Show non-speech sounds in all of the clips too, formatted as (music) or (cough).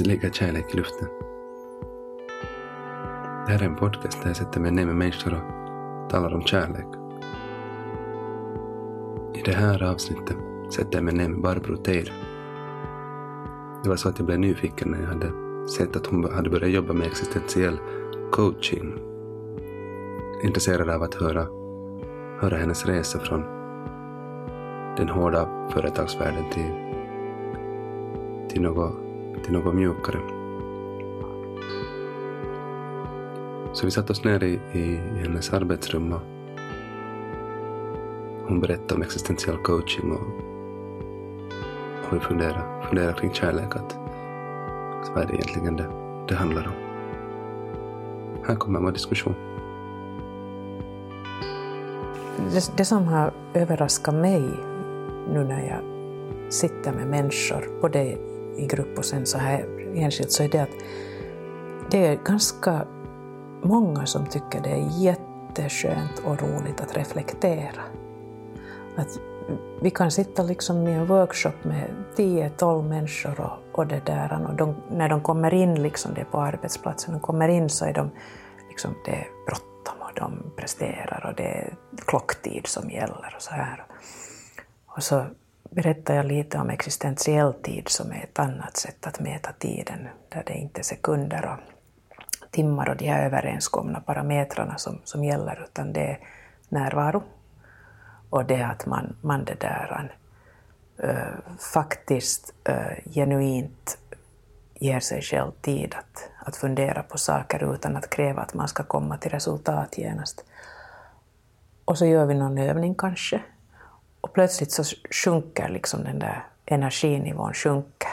Det ligger kärlek i luften. Det här är en podcast där jag sätter mig ner med människor och talar om kärlek. I det här avsnittet sätter jag mig ner med Barbro Teir. Det var så att jag blev nyfiken när jag hade sett att hon hade börjat jobba med existentiell coaching. Intresserad av att höra, höra hennes resa från den hårda företagsvärlden till, till, något, till något mjukare. Så vi satte oss ner i, i hennes arbetsrum och hon berättade om existentiell coaching och, och vi funderade, funderade kring kärlek. Att, att vad är det egentligen det, det handlar om? Här kommer vår diskussion. Det, det som har överraskat mig nu när jag sitter med människor, både i grupp och sen så här enskilt, så är det att det är ganska många som tycker det är jätteskönt och roligt att reflektera. Att vi kan sitta liksom i en workshop med 10-12 människor och, och det där, och de, när de kommer in liksom det på arbetsplatsen, de kommer in så är de liksom, det är bråttom och de presterar och det är klocktid som gäller och så här. Och så berättar jag lite om existentiell tid som är ett annat sätt att mäta tiden, där det inte är sekunder och timmar och de här överenskomna parametrarna som, som gäller, utan det är närvaro. Och det är att man, man det där, äh, faktiskt äh, genuint ger sig själv tid att, att fundera på saker utan att kräva att man ska komma till resultat genast. Och så gör vi någon övning kanske, och plötsligt så sjunker liksom den där energinivån sjunker.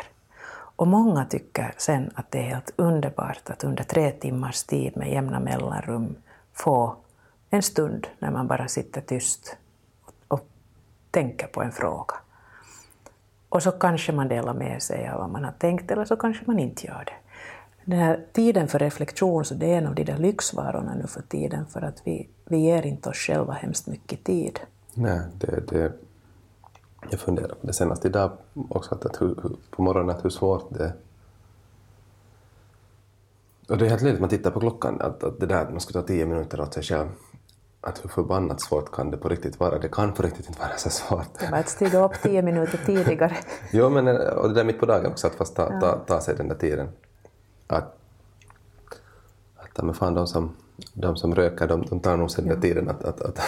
Och många tycker sen att det är helt underbart att under tre timmars tid med jämna mellanrum få en stund när man bara sitter tyst och tänker på en fråga. Och så kanske man delar med sig av vad man har tänkt eller så kanske man inte gör det. Den här tiden för reflektion så det är en av de där lyxvarorna nu för tiden för att vi, vi ger inte oss själva hemskt mycket tid. Nej, det, det, jag funderar på det senast idag också, att, att hur, på morgonen, att hur svårt det är. Och det är helt löjligt, man tittar på klockan, att, att det där att man ska ta tio minuter åt sig själv, att hur förbannat svårt kan det på riktigt vara? Det kan på riktigt inte vara så svårt. Det var att stiga upp tio minuter tidigare. (laughs) jo, men och det där mitt på dagen också, att fast ta, ta, ta sig den där tiden. Att, att men fan, de som de som röker de, de tar nog sig den tiden att, att, att,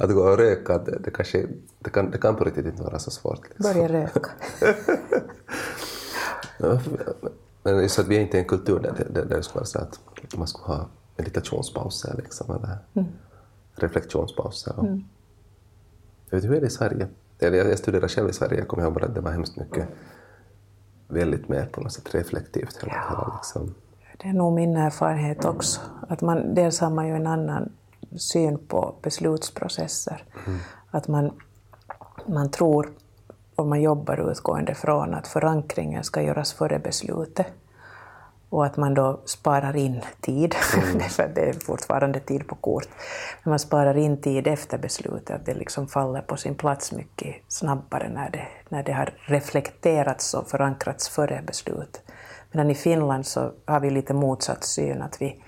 (laughs) att gå och röka. Det, det, kanske, det, kan, det kan på riktigt inte vara så svårt. Liksom. Börja röka. (laughs) Men just att vi är inte en kultur där, där, där det skulle vara så att man skulle ha meditationspauser liksom, eller mm. reflektionspauser. Mm. Jag vet hur är det i Sverige? Jag studerade själv i Sverige, jag kommer ihåg att det var hemskt mycket väldigt mer på något sätt reflektivt. Hela, ja. hela liksom, det är nog min erfarenhet också. Att man, dels har man ju en annan syn på beslutsprocesser. Mm. Att man, man tror, och man jobbar utgående från att förankringen ska göras före beslutet. Och att man då sparar in tid, mm. (laughs) för det är fortfarande tid på kort. Men man sparar in tid efter beslutet, att det liksom faller på sin plats mycket snabbare när det, när det har reflekterats och förankrats före beslutet. Medan i Finland så har vi lite motsatt syn, att vi,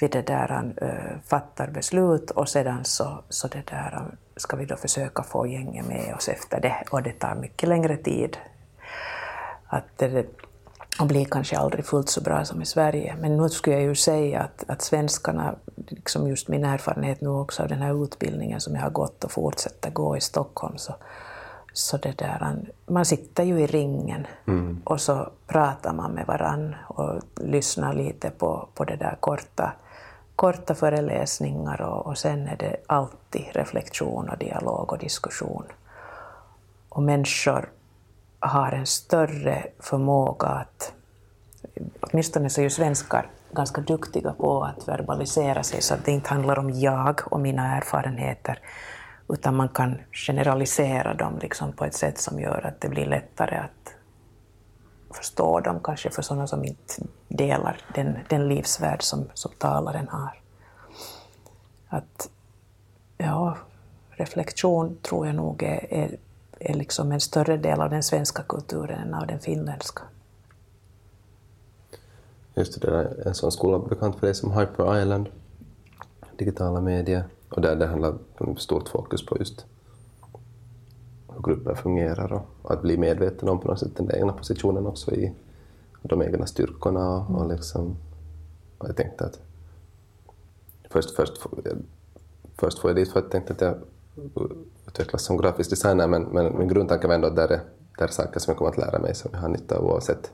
vi det där, äh, fattar beslut och sedan så, så det där, eh, ska vi då försöka få gänget med oss efter det, och det tar mycket längre tid. Att det, och blir kanske aldrig fullt så bra som i Sverige. Men nu skulle jag ju säga att, att svenskarna, liksom just min erfarenhet nu också av den här utbildningen som jag har gått och fortsätter gå i Stockholm, så, så det där, man sitter ju i ringen mm. och så pratar man med varann och lyssnar lite på, på det där korta, korta föreläsningar och, och sen är det alltid reflektion och dialog och diskussion. Och människor har en större förmåga att, åtminstone så är ju svenskar ganska duktiga på att verbalisera sig så att det inte handlar om jag och mina erfarenheter utan man kan generalisera dem liksom på ett sätt som gör att det blir lättare att förstå dem, kanske för sådana som inte delar den, den livsvärld som, som talaren har. Att, ja, reflektion tror jag nog är, är, är liksom en större del av den svenska kulturen än av den finländska. Just det, där, en sån skola bekant för dig som Hyper Island, digitala medier, och där det handlar om stort fokus på just hur grupper fungerar och att bli medveten om på något sätt den egna positionen också i de egna styrkorna och och liksom, och jag tänkte att först, först, först får jag dit för att jag tänkte att jag utvecklas som grafisk designer men, men min grundtanke var ändå att där är, där är saker som jag kommer att lära mig som jag har nytta av oavsett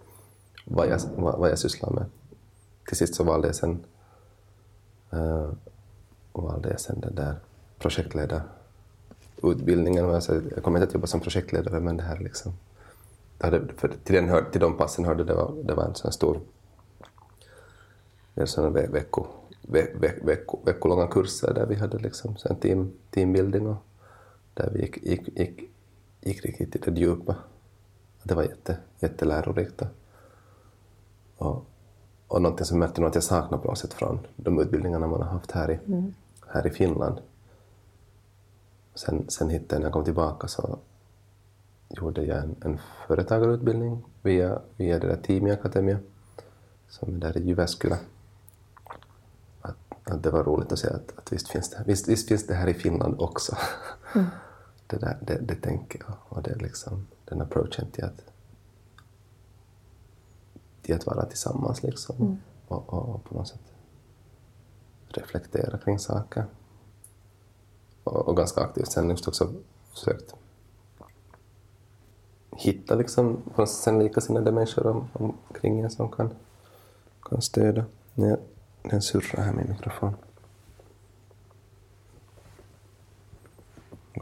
vad jag, vad, vad jag sysslar med. Till sist så valde jag sen, uh, valde jag sen den där projektledarutbildningen. Alltså, jag kommer inte att jobba som projektledare men det här liksom, det hade, för till, den hör, till de passen hörde det var, det var en sån stor en sån vecko, ve, vecko, veckolånga kurser där vi hade liksom en team, teambuilding och där vi gick, gick, gick, gick riktigt i det djupa. Det var jätte, jättelärorikt. Och, och någonting som jag märkte att jag saknar på något sätt från de utbildningarna man har haft här i, mm här i Finland. Sen, sen hittade jag, när jag kom tillbaka så gjorde jag en, en företagarutbildning via, via det där Team Akademia som är där i Jyväskylä. Att, att det var roligt att se att, att visst, finns det, visst, visst finns det här i Finland också. Mm. (laughs) det, där, det, det tänker jag och det är liksom den approachen till att, till att vara tillsammans liksom mm. och, och, och, på något sätt reflektera kring saker. Och, och ganska aktivt sen just också försökt hitta liksom sen likasinnade människor om, omkring en som kan, kan stödja. När den surrar här min mikrofon.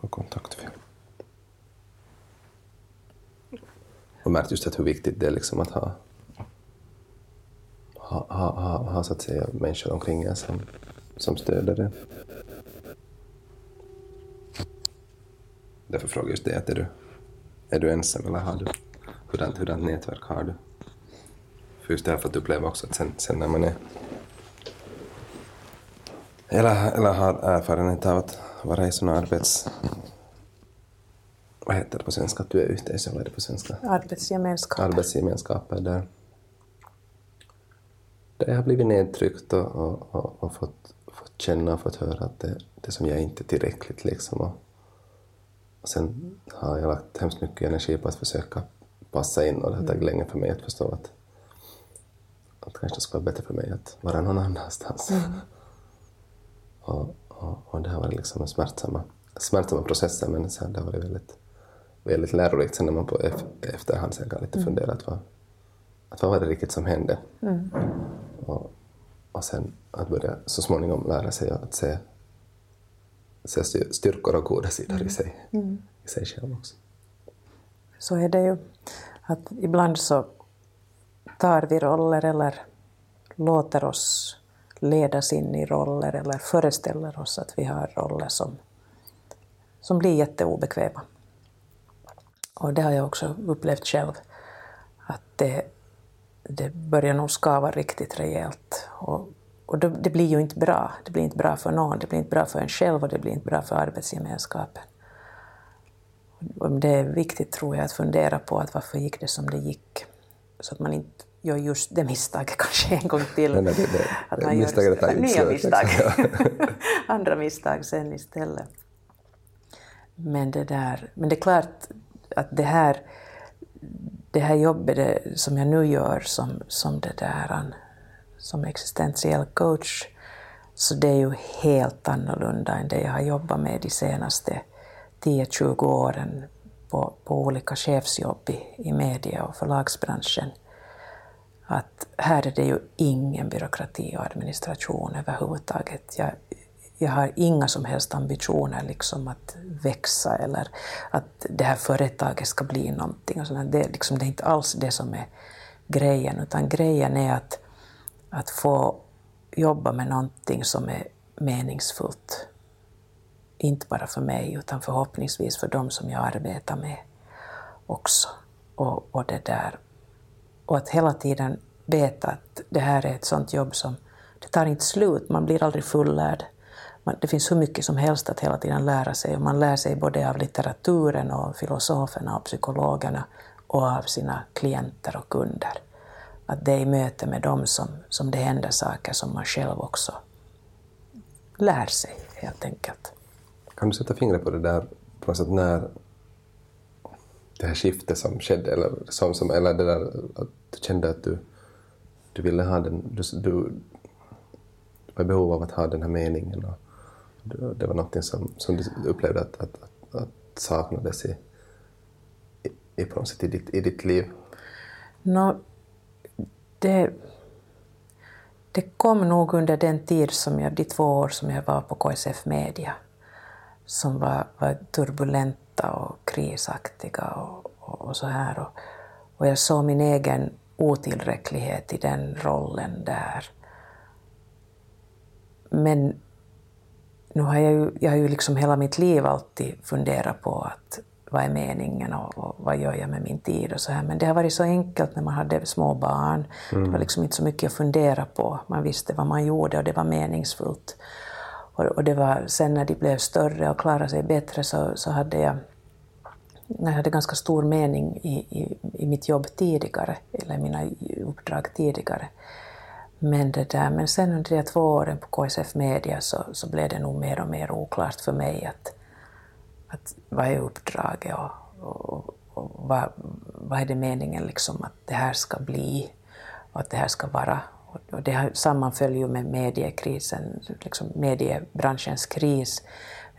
Och kontaktfel. Och märkt just att hur viktigt det är liksom att ha, ha, ha, ha, ha så att säga människor omkring en som, som stöder det. Därför frågar jag just det, att är du är du ensam eller har du, hurdant, hurdant nätverk har du? För just det här för att uppleva också att sen, sen när man är eller, eller har erfarenhet av att vara i sådana arbets... Vad heter det på svenska? Att du är ute vad är det på svenska? Arbetsgemenskaper. Arbetsgemenskaper där, där jag har blivit nedtryckt och, och, och, och fått känna och fått höra att det, det som jag inte är tillräckligt liksom. Och, och sen har jag lagt hemskt mycket energi på att försöka passa in och det har tagit länge för mig att förstå att, att kanske det skulle vara bättre för mig att vara någon annanstans. Mm. (laughs) och, och, och, det har varit liksom en smärtsamma, smärtsamma processer men sen det har varit väldigt, väldigt lärorikt sen när man på efterhand sen kan lite mm. fundera att vad, att vad var det riktigt som hände? Mm. Och, och sen att börja så småningom lära sig att se se styrkor och goda sidor mm. i, sig, mm. i sig själv också. Så är det ju. Att ibland så tar vi roller eller låter oss ledas in i roller eller föreställer oss att vi har roller som, som blir jätteobekväma. Och det har jag också upplevt själv, att det, det börjar nog skava riktigt rejält. Och och då, det blir ju inte bra. Det blir inte bra för någon, det blir inte bra för en själv och det blir inte bra för arbetsgemenskapen. Och det är viktigt, tror jag, att fundera på att varför gick det som det gick. Så att man inte gör just det misstaget (laughs) kanske en gång till. Nej, nej, det, att man gör nya misstag. (laughs) Andra misstag sen istället. Men det, där, men det är klart att det här, det här jobbet det, som jag nu gör som, som det där som existentiell coach, så det är ju helt annorlunda än det jag har jobbat med de senaste 10-20 åren på, på olika chefsjobb i, i media och förlagsbranschen. Att här är det ju ingen byråkrati och administration överhuvudtaget. Jag, jag har inga som helst ambitioner liksom att växa eller att det här företaget ska bli någonting. Och sådär. Det, liksom, det är inte alls det som är grejen, utan grejen är att att få jobba med någonting som är meningsfullt. Inte bara för mig, utan förhoppningsvis för dem som jag arbetar med också. Och, och, det där. och att hela tiden veta att det här är ett sånt jobb som det tar inte slut, man blir aldrig fullärd. Det finns hur mycket som helst att hela tiden lära sig och man lär sig både av litteraturen och filosoferna och psykologerna och av sina klienter och kunder att det är i möte med dem som, som det händer saker som man själv också lär sig, helt enkelt. Kan du sätta fingret på det där, på något sätt när det här skiftet som skedde, eller, som, som, eller det där att du kände att du, du ville ha den, du, du var i behov av att ha den här meningen och det var någonting som, som du upplevde att, att, att, att saknades i, i, i, på något sätt i, ditt, i ditt liv? No, det, det kom nog under den tid, som jag, de två år som jag var på KSF Media, som var, var turbulenta och krisaktiga och, och, och så här. Och, och jag såg min egen otillräcklighet i den rollen där. Men nu har jag ju, jag har ju liksom hela mitt liv alltid funderat på att vad är meningen och, och, vad gör jag med min tid och så här. Men det har varit så enkelt när man hade små barn. Mm. Det var liksom inte så mycket att fundera på. Man visste vad man gjorde och det var meningsfullt. Och, och det var, sen när de blev större och klarade sig bättre så, så hade jag jag hade ganska stor mening i, i, i mitt jobb tidigare, eller mina uppdrag tidigare. Men, det där, men sen under de två åren på KSF Media så, så blev det nog mer och mer oklart för mig att, att vad är uppdraget och, och, och vad, vad är det meningen liksom att det här ska bli och att det här ska vara. Och det sammanföll ju med mediekrisen, liksom mediebranschens kris,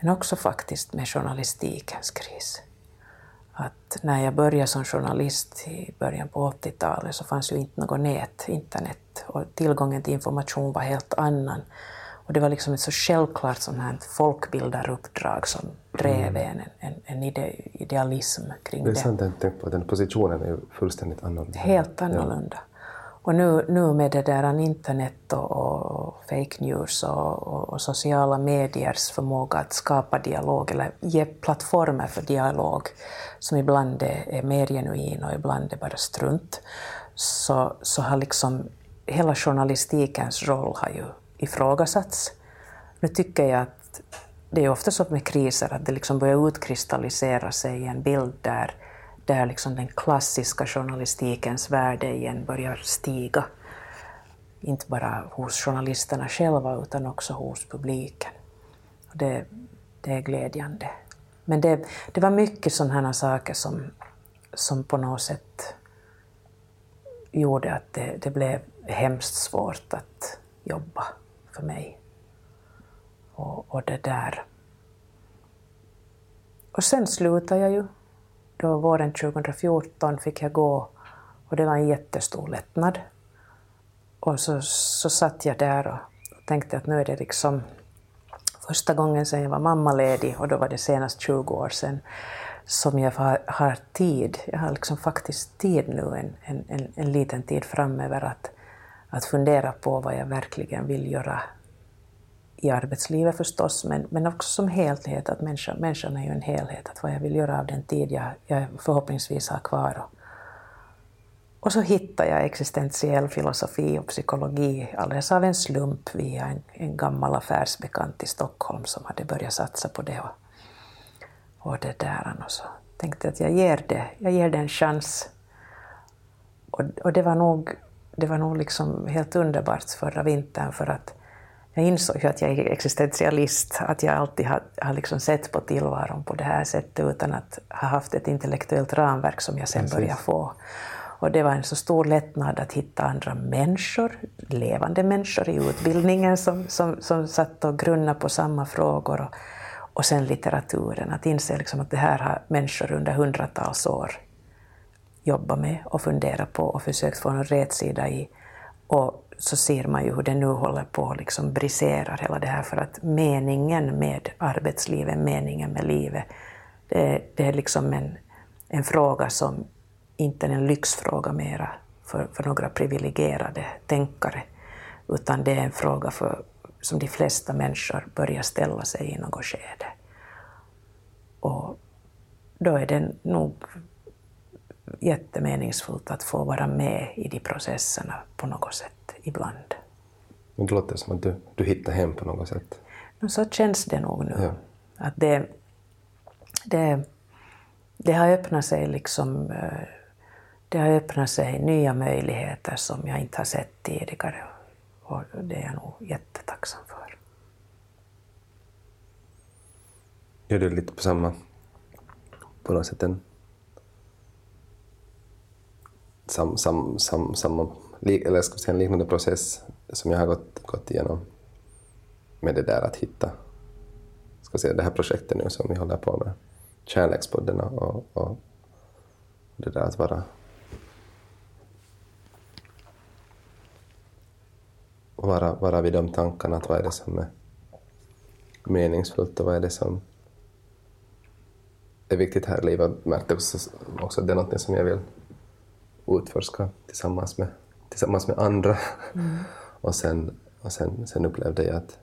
men också faktiskt med journalistikens kris att när jag började som journalist i början på 80-talet så fanns ju inte något nät, internet, och tillgången till information var helt annan. Och det var liksom ett så självklart sånt här folkbildaruppdrag som drev mm. en, en, en ide, idealism kring det. Det är sant, jag på den positionen är ju fullständigt annorlunda. Helt annorlunda. Ja. Och nu, nu med det där internet och, och fake news och, och, och, sociala mediers förmåga att skapa dialog eller ge plattformar för dialog som ibland är, är mer genuin och ibland är bara strunt, så, så har liksom hela journalistikens roll har ju ifrågasatts. Nu tycker jag att det är ofta så med kriser att det liksom börjar utkristallisera sig en bild där där liksom den klassiska journalistikens värde igen börjar stiga. Inte bara hos journalisterna själva utan också hos publiken. Det, det är glädjande. Men det, det var mycket sådana saker som, som på något sätt gjorde att det, det blev hemskt svårt att jobba för mig. Och, och det där. Och sen slutade jag ju då våren 2014 fick jag gå och det var en jättestor lättnad. Och så, så satt jag där och tänkte att nu är det liksom första gången sedan jag var mammaledig och då var det senast 20 år sedan som jag har, har tid. Jag har liksom faktiskt tid nu, en, en, en, en liten tid framöver att, att fundera på vad jag verkligen vill göra i arbetslivet förstås, men, men också som helhet, att människan, människan är ju en helhet, att vad jag vill göra av den tid jag, jag förhoppningsvis har kvar. Och, och så hittade jag existentiell filosofi och psykologi alldeles av en slump via en, en gammal affärsbekant i Stockholm som hade börjat satsa på det. Och, och det där. Och så tänkte att jag ger det, jag ger det en chans. Och, och det var nog, det var nog liksom helt underbart förra vintern för att jag insåg ju att jag är existentialist, att jag alltid har, har liksom sett på tillvaron på det här sättet utan att ha haft ett intellektuellt ramverk som jag sen började få. Och det var en så stor lättnad att hitta andra människor, levande människor i utbildningen som, som, som satt och grunnade på samma frågor. Och, och sen litteraturen, att inse liksom att det här har människor under hundratals år jobbat med och funderat på och försökt få en rätsida i. Och så ser man ju hur det nu håller på att liksom briserar hela det här för att meningen med arbetslivet, meningen med livet, det, det är liksom en, en fråga som inte är en lyxfråga mera för, för några privilegierade tänkare, utan det är en fråga för, som de flesta människor börjar ställa sig i något skede. Och då är det nog jättemeningsfullt att få vara med i de processerna på något sätt ibland. Men det låter som att du, du hittar hem på något sätt. Så känns det nog nu. Ja. Att det, det, det har öppnat sig liksom... Eh, det har öppnat sig nya möjligheter som jag inte har sett tidigare och det är jag nog jättetacksam för. Gör du lite på samma, på något sätt en sam, sam, sam, samma, eller ska säga en liknande process som jag har gått, gått igenom med det där att hitta, ska säga det här projektet nu som vi håller på med, Kärlekspodden och, och det där att vara vara, vara vid de tankarna, att vad är det som är meningsfullt och vad är det som är viktigt här i livet. Jag märkte också, också att det är något som jag vill utforska tillsammans med, tillsammans med andra. Mm. (laughs) och sen, och sen, sen upplevde jag att,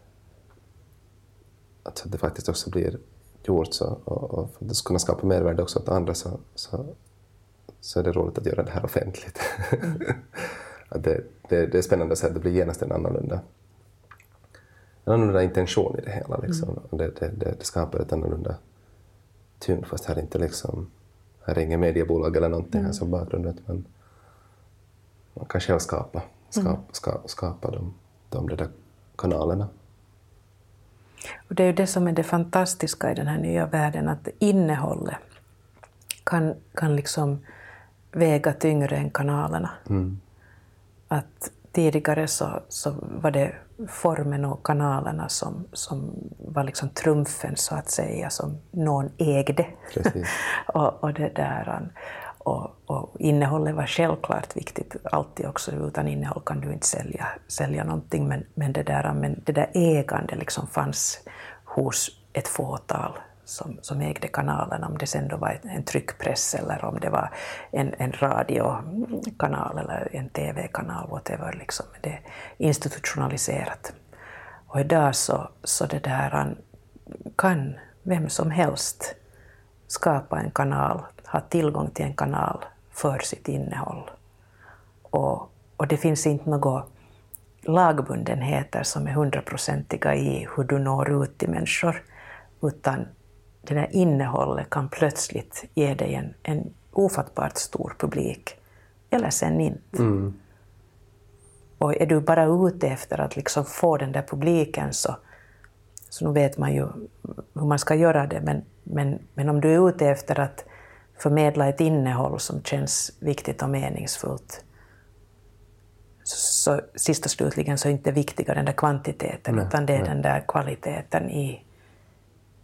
att det faktiskt också blir gjort så, och, och för att kunna skapa mervärde också åt andra så, så, så är det roligt att göra det här offentligt. Mm. (laughs) att det, det, det, är spännande att se att det blir genast en annorlunda, en annorlunda intention i det hela. Liksom. Mm. Och det, det, det, skapar ett annorlunda tyngd fast här är inte liksom, här är inget mediebolag eller någonting mm. här som bakgrund man kan själv skapa, skapa, mm. skapa, skapa de, de där kanalerna. Och det är ju det som är det fantastiska i den här nya världen, att innehållet kan, kan liksom väga tyngre än kanalerna. Mm. Att tidigare så, så var det formen och kanalerna som, som var liksom trumfen, så att säga, som någon ägde. (laughs) och, och, det där, och, och innehållet var självklart viktigt, alltid också. Utan innehåll kan du inte sälja, sälja någonting, men, men, det, där, men det där ägandet liksom fanns hos ett fåtal som, som ägde kanalen, om det sen då var en tryckpress eller om det var en, en radiokanal eller en TV-kanal, whatever, liksom. det är institutionaliserat. Och idag så, så det där kan vem som helst skapa en kanal, ha tillgång till en kanal för sitt innehåll. Och, och det finns inte några lagbundenheter som är hundraprocentiga i hur du når ut till människor, utan det där innehållet kan plötsligt ge dig en, en ofattbart stor publik, eller sen inte. Mm. Och är du bara ute efter att liksom få den där publiken så, så nu vet man ju hur man ska göra det, men, men, men om du är ute efter att förmedla ett innehåll som känns viktigt och meningsfullt, så, sist och slutligen så är inte viktigare den där kvantiteten, nej, utan det är nej. den där kvaliteten i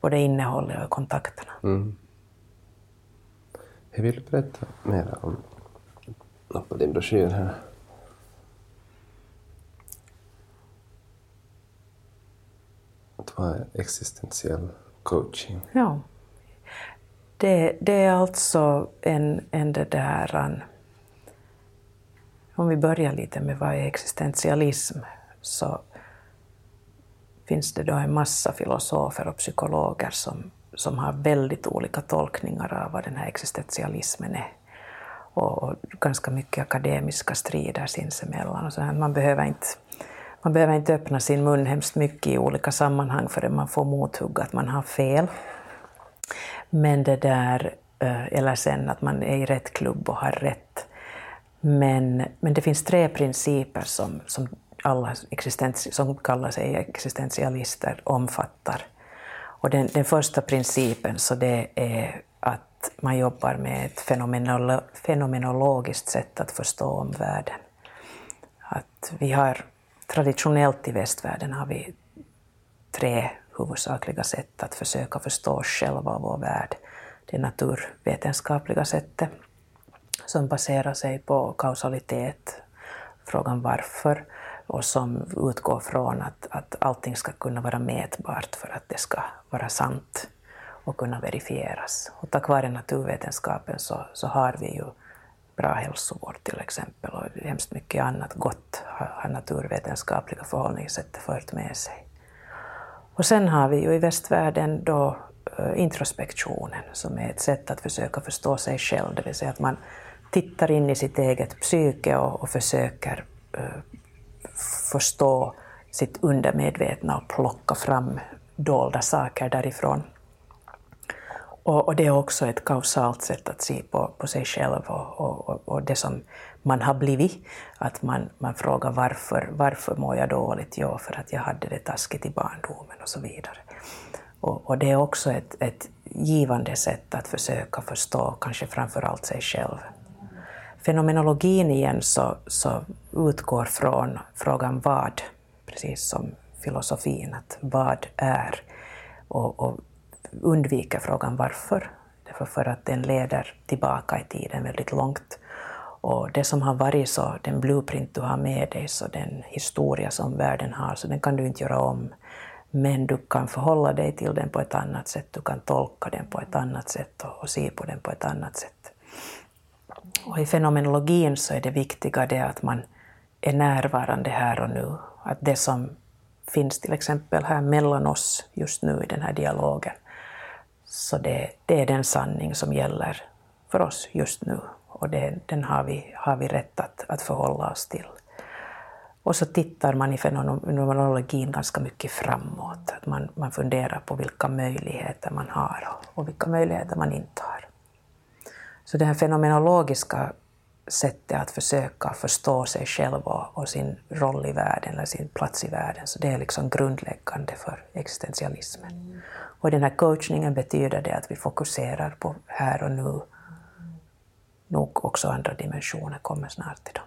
både innehållet och kontakterna. Mm. Jag vill berätta mer om något på din broschyr här. Att vara existentiell coaching. Ja. Det, det är alltså en, en det där... Om vi börjar lite med vad är existentialism, så finns det då en massa filosofer och psykologer som, som har väldigt olika tolkningar av vad den här existentialismen är. Och, och ganska mycket akademiska strider sinsemellan. Och så här. Man, behöver inte, man behöver inte öppna sin mun hemskt mycket i olika sammanhang förrän man får mothugg att man har fel. Men det där, eh, eller sen att man är i rätt klubb och har rätt. Men, men det finns tre principer som, som alla existens, som kallar sig existentialister omfattar. Och den, den första principen så det är att man jobbar med ett fenomenolo, fenomenologiskt sätt att förstå omvärlden. Att vi har traditionellt i västvärlden har vi tre huvudsakliga sätt att försöka förstå oss själva och vår värld. Det naturvetenskapliga sättet som baserar sig på kausalitet, frågan varför, och som utgår från att, att allting ska kunna vara mätbart för att det ska vara sant och kunna verifieras. Och tack vare naturvetenskapen så, så har vi ju bra hälsovård till exempel och hemskt mycket annat gott har naturvetenskapliga förhållningssätt fört med sig. Och sen har vi ju i västvärlden då eh, introspektionen som är ett sätt att försöka förstå sig själv, det vill säga att man tittar in i sitt eget psyke och, och försöker uh, förstå sitt undermedvetna och plocka fram dolda saker därifrån. Och, och, det är också ett kausalt sätt att se på, på sig själv och, och, och, det som man har blivit. Att man, man frågar varför, varför mår jag dåligt? Jo, för att jag hade det taskigt i barndomen och så vidare. Och, och det är också ett, ett givande sätt att försöka förstå kanske framför allt sig själv. Fenomenologin igen så, så utgår från frågan vad, precis som filosofin, att vad är, och, och undviker frågan varför, därför för att den leder tillbaka i tiden väldigt långt. Och det som har varit så, den blueprint du har med dig, så den historia som världen har, så den kan du inte göra om. Men du kan förhålla dig till den på ett annat sätt, du kan tolka den på ett annat sätt och, och se på den på ett annat sätt. Och i fenomenologin så är det viktiga det att man är närvarande här och nu. Att det som finns till exempel här mellan oss just nu i den här dialogen, så det, det är den sanning som gäller för oss just nu och det, den har vi, har vi rätt att, att förhålla oss till. Och så tittar man i fenomenologin ganska mycket framåt. Att man, man funderar på vilka möjligheter man har och vilka möjligheter man inte har. Så det här fenomenologiska sättet att försöka förstå sig själv och, sin roll i världen, eller sin plats i världen, så det är liksom grundläggande för existentialismen. Och den här coachningen betyder det att vi fokuserar på här och nu. Nog också andra dimensioner kommer snart till dem.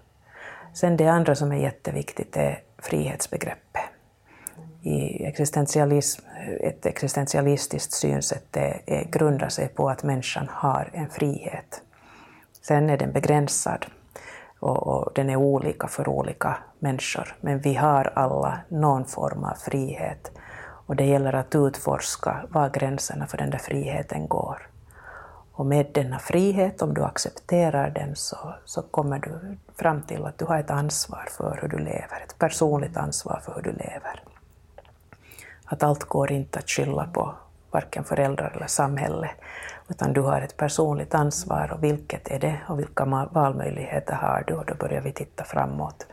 Sen det andra som är jätteviktigt är frihetsbegreppet. I existentialism, ett existentialistiskt synsätt är, är, grundar sig på att människan har en frihet. Sen är den begränsad och, och, den är olika för olika människor, men vi har alla någon form av frihet och det gäller att utforska var gränserna för den där friheten går. Och med denna frihet, om du accepterar den, så, så kommer du fram till att du har ett ansvar för hur du lever, ett personligt ansvar för hur du lever. Att allt går inte att skylla på varken föräldrar eller samhälle, utan du har ett personligt ansvar och vilket är det och vilka valmöjligheter har du? Och då börjar vi titta framåt.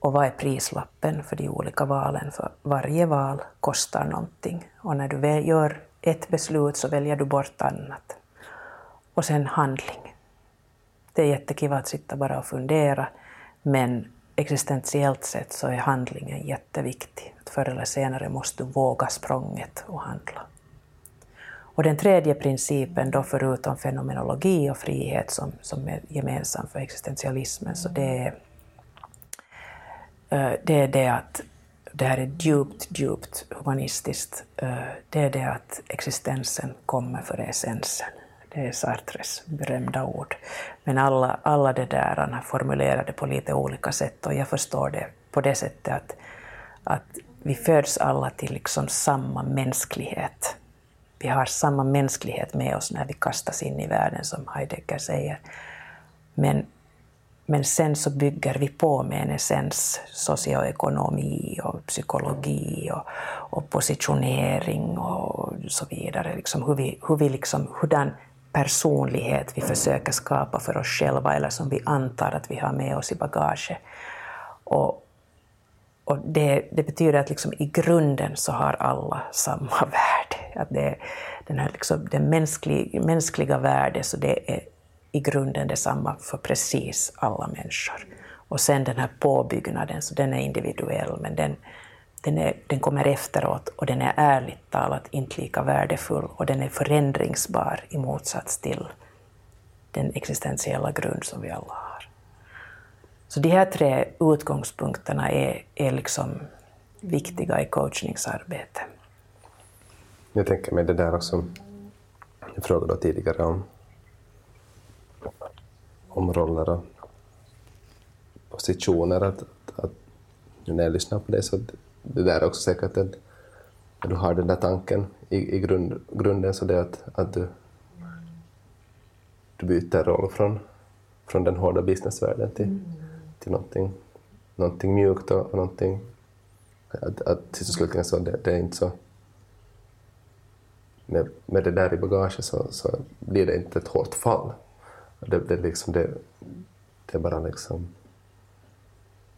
Och vad är prislappen för de olika valen? För varje val kostar någonting och när du gör ett beslut så väljer du bort annat. Och sen handling. Det är jättekiva att sitta bara och fundera, men existentiellt sett så är handlingen jätteviktig. Att förr eller senare måste du våga språnget och handla. Och den tredje principen, då förutom fenomenologi och frihet som, som är gemensam för existentialismen, så det är, eh, det är det att det här är djupt, djupt humanistiskt. Eh, det är det att existensen kommer före essensen. Det är Sartres berömda ord. Men alla, alla det där han har formulerat det på lite olika sätt och jag förstår det på det sättet att, att vi föds alla till liksom samma mänsklighet. Vi har samma mänsklighet med oss när vi kastas in i världen, som Heidegger säger. Men, men sen så bygger vi på med en essens, socioekonomi och psykologi och, och positionering och så vidare. Liksom hur vi, hur vi liksom, hurdan personlighet vi försöker skapa för oss själva eller som vi antar att vi har med oss i bagaget. Och, och det, det, betyder att liksom i grunden så har alla samma (laughs) värde. Att det, den här liksom, det mänskliga, mänskliga värdet, så det är i grunden detsamma för precis alla människor. Och sen den här påbyggnaden, så den är individuell, men den, den, är, den kommer efteråt och den är ärligt talat inte lika värdefull och den är förändringsbar i motsats till den existentiella grund som vi alla har. Så de här tre utgångspunkterna är, är liksom viktiga i coachningsarbetet. Jag tänker mig det där också, jag frågade tidigare om, om roller och positioner, att, att, att när jag lyssnar på det så det där är också säkert att du har den där tanken i, i grund, grunden så det är att, att du, du byter roll från, från den hårda businessvärlden till, mm. till någonting, någonting mjukt och, och någonting... Att, att sist och slutligen så det, det är inte så... Med, med det där i bagaget så, så blir det inte ett hårt fall. Det, det, liksom, det, det är bara liksom...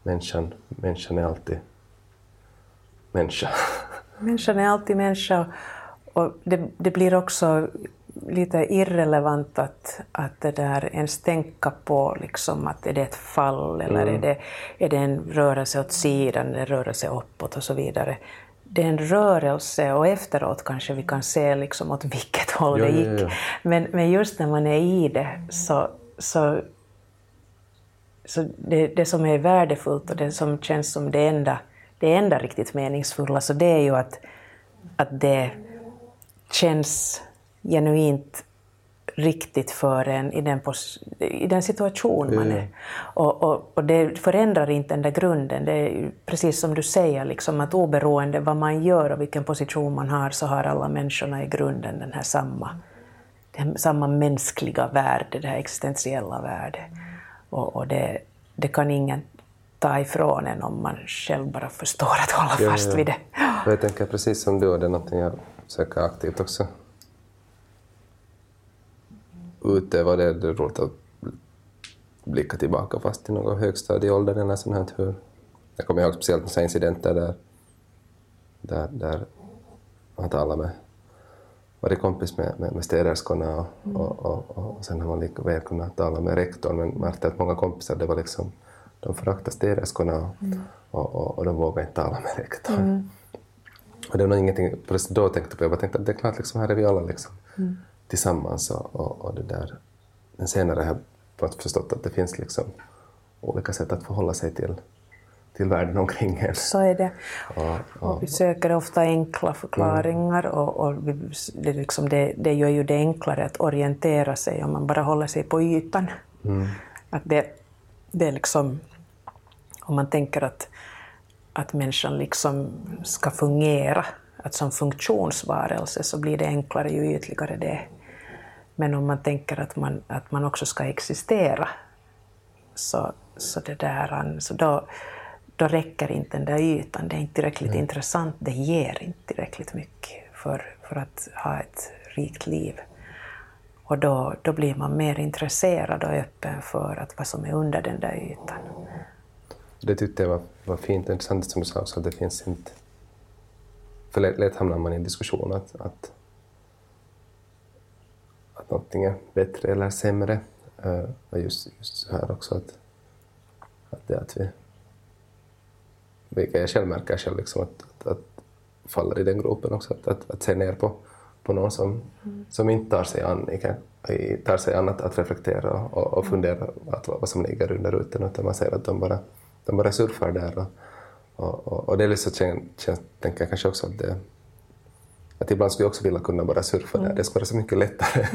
Människan, människan är alltid människa. (laughs) Människan är alltid människa och det, det blir också lite irrelevant att, att det där ens tänka på liksom att är det ett fall eller Mm. är, det, är det en rörelse åt sidan eller en rörelse uppåt och så vidare. Det är en rörelse och efteråt kanske vi kan se liksom åt vilket håll Ja, det ja, gick. ja. Men, men just när man är i det så, så, så det, det som är värdefullt och det som känns som det enda, det enda riktigt meningsfulla så det är ju att, att det känns genuint riktigt för en i den, i den situation man är. Och, och, och det förändrar inte den där grunden. Det är precis som du säger, liksom, att oberoende vad man gör och vilken position man har så har alla människorna i grunden den här samma, den samma mänskliga värde, det här existentiella värdet. Och, och det, det kan ingen ta ifrån en om man själv bara förstår att hålla Ja, fast ja. vid det. Jag tänker precis som du, och det är någonting jag försöker aktivt också utöva. Det det är roligt att blicka tillbaka fast i någon högstadieålder eller sånt här. Hur, jag kommer ihåg speciellt vissa incidenter där, där, där man talar med varit kompis med, med, med städerskorna och, och, och, och sen har man lika väl kunnat tala med rektorn men märkte att många kompisar det var liksom de föraktade städerskorna och, och, och, och de vågade inte tala med rektorn. Och det var nog ingenting, precis då tänkte på, jag bara tänkte att det är klart, liksom, här är vi alla liksom, tillsammans och, och, och det där. Men senare har jag förstått att det finns liksom olika sätt att förhålla sig till, till världen omkring en. Så är det. Och, Och vi söker ofta enkla förklaringar och, och vi, det, liksom det, det gör ju det enklare att orientera sig om man bara håller sig på ytan. Att det, det är liksom, om man tänker att, att människan liksom ska fungera, att som funktionsvarelse så blir det enklare ju ytligare det är. Men om man tänker att man, att man också ska existera så, så, det där, så då, då räcker inte den där ytan. Det är inte tillräckligt intressant, det ger inte tillräckligt mycket för, för att ha ett rikt liv. Och då, då blir man mer intresserad och öppen för att vad som är under den där ytan. Det tyckte jag var, var fint och intressant som du sa också, att det finns inte... För lätt, lätt hamnar man i en diskussion att, att, att någonting är bättre eller sämre. Uh, och just, just så här också att, att det att vi... Vilket jag själv märker själv, liksom, att, att, att faller i den gropen också, att, att, att se ner på, på någon som, som inte tar sig an, tar sig an att, att reflektera och, och fundera att, vad som ligger under rutan, utan man ser att de bara, de bara surfar där. Och, och, och, och det är lite så känns, känns, tänker jag kanske också att det att ibland skulle jag också vilja kunna bara surfa där, det skulle vara så mycket lättare.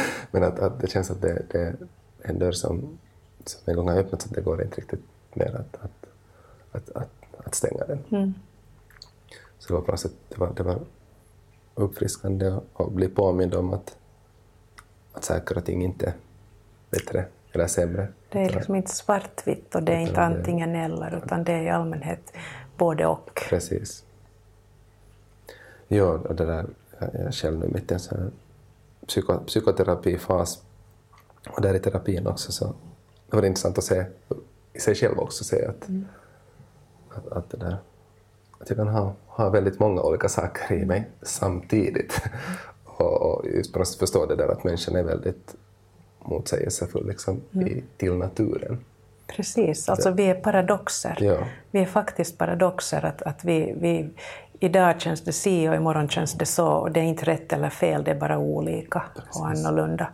(laughs) Men att, att det känns att det, det är en dörr som, som en gång har öppnats, att det går inte riktigt mer att, att, att, att, att stänga den. Så det var på något sätt det var, det var uppfriskande att- bli påmind om att, att saker och ting inte är bättre eller sämre. Det är liksom inte svartvitt och det är inte det- antingen eller, utan det är i allmänhet både och. Precis. Ja, och det där, jag är själv nu mitt i en sån psyko, psykoterapifas och där i terapin också så det var intressant att se i sig själv också se att, att, att det där jag kan ha, ha väldigt många olika saker i mig samtidigt. (laughs) och, och just på något sätt förstå det där att människan är väldigt motsägelsefull liksom, i, till naturen. Precis, alltså vi är paradoxer. Ja. Vi är faktiskt paradoxer. Att, att vi, vi, idag känns det si och imorgon känns det så. Och det är inte rätt eller fel, det är bara olika och annorlunda.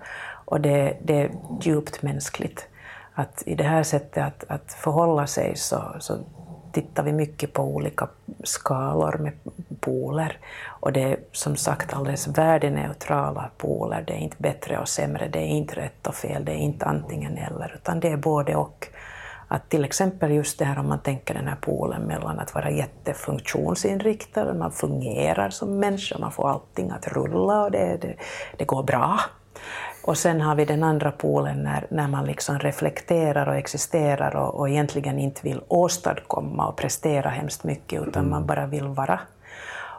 Och det, det är djupt mänskligt. Att i det här sättet att, att förhålla sig så, så tittar vi mycket på olika skalor med poler. Och det är som sagt alldeles värdeneutrala poler. Det är inte bättre och sämre, det är inte rätt och fel, det är inte antingen eller, utan det är både och. Att till exempel just det här om man tänker den här polen mellan att vara jättefunktionsinriktad, man fungerar som människa, man får allting att rulla och det, det, det går bra. Och sen har vi den andra polen när, när man liksom reflekterar och existerar och, och egentligen inte vill åstadkomma och prestera hemskt mycket, utan man bara vill vara.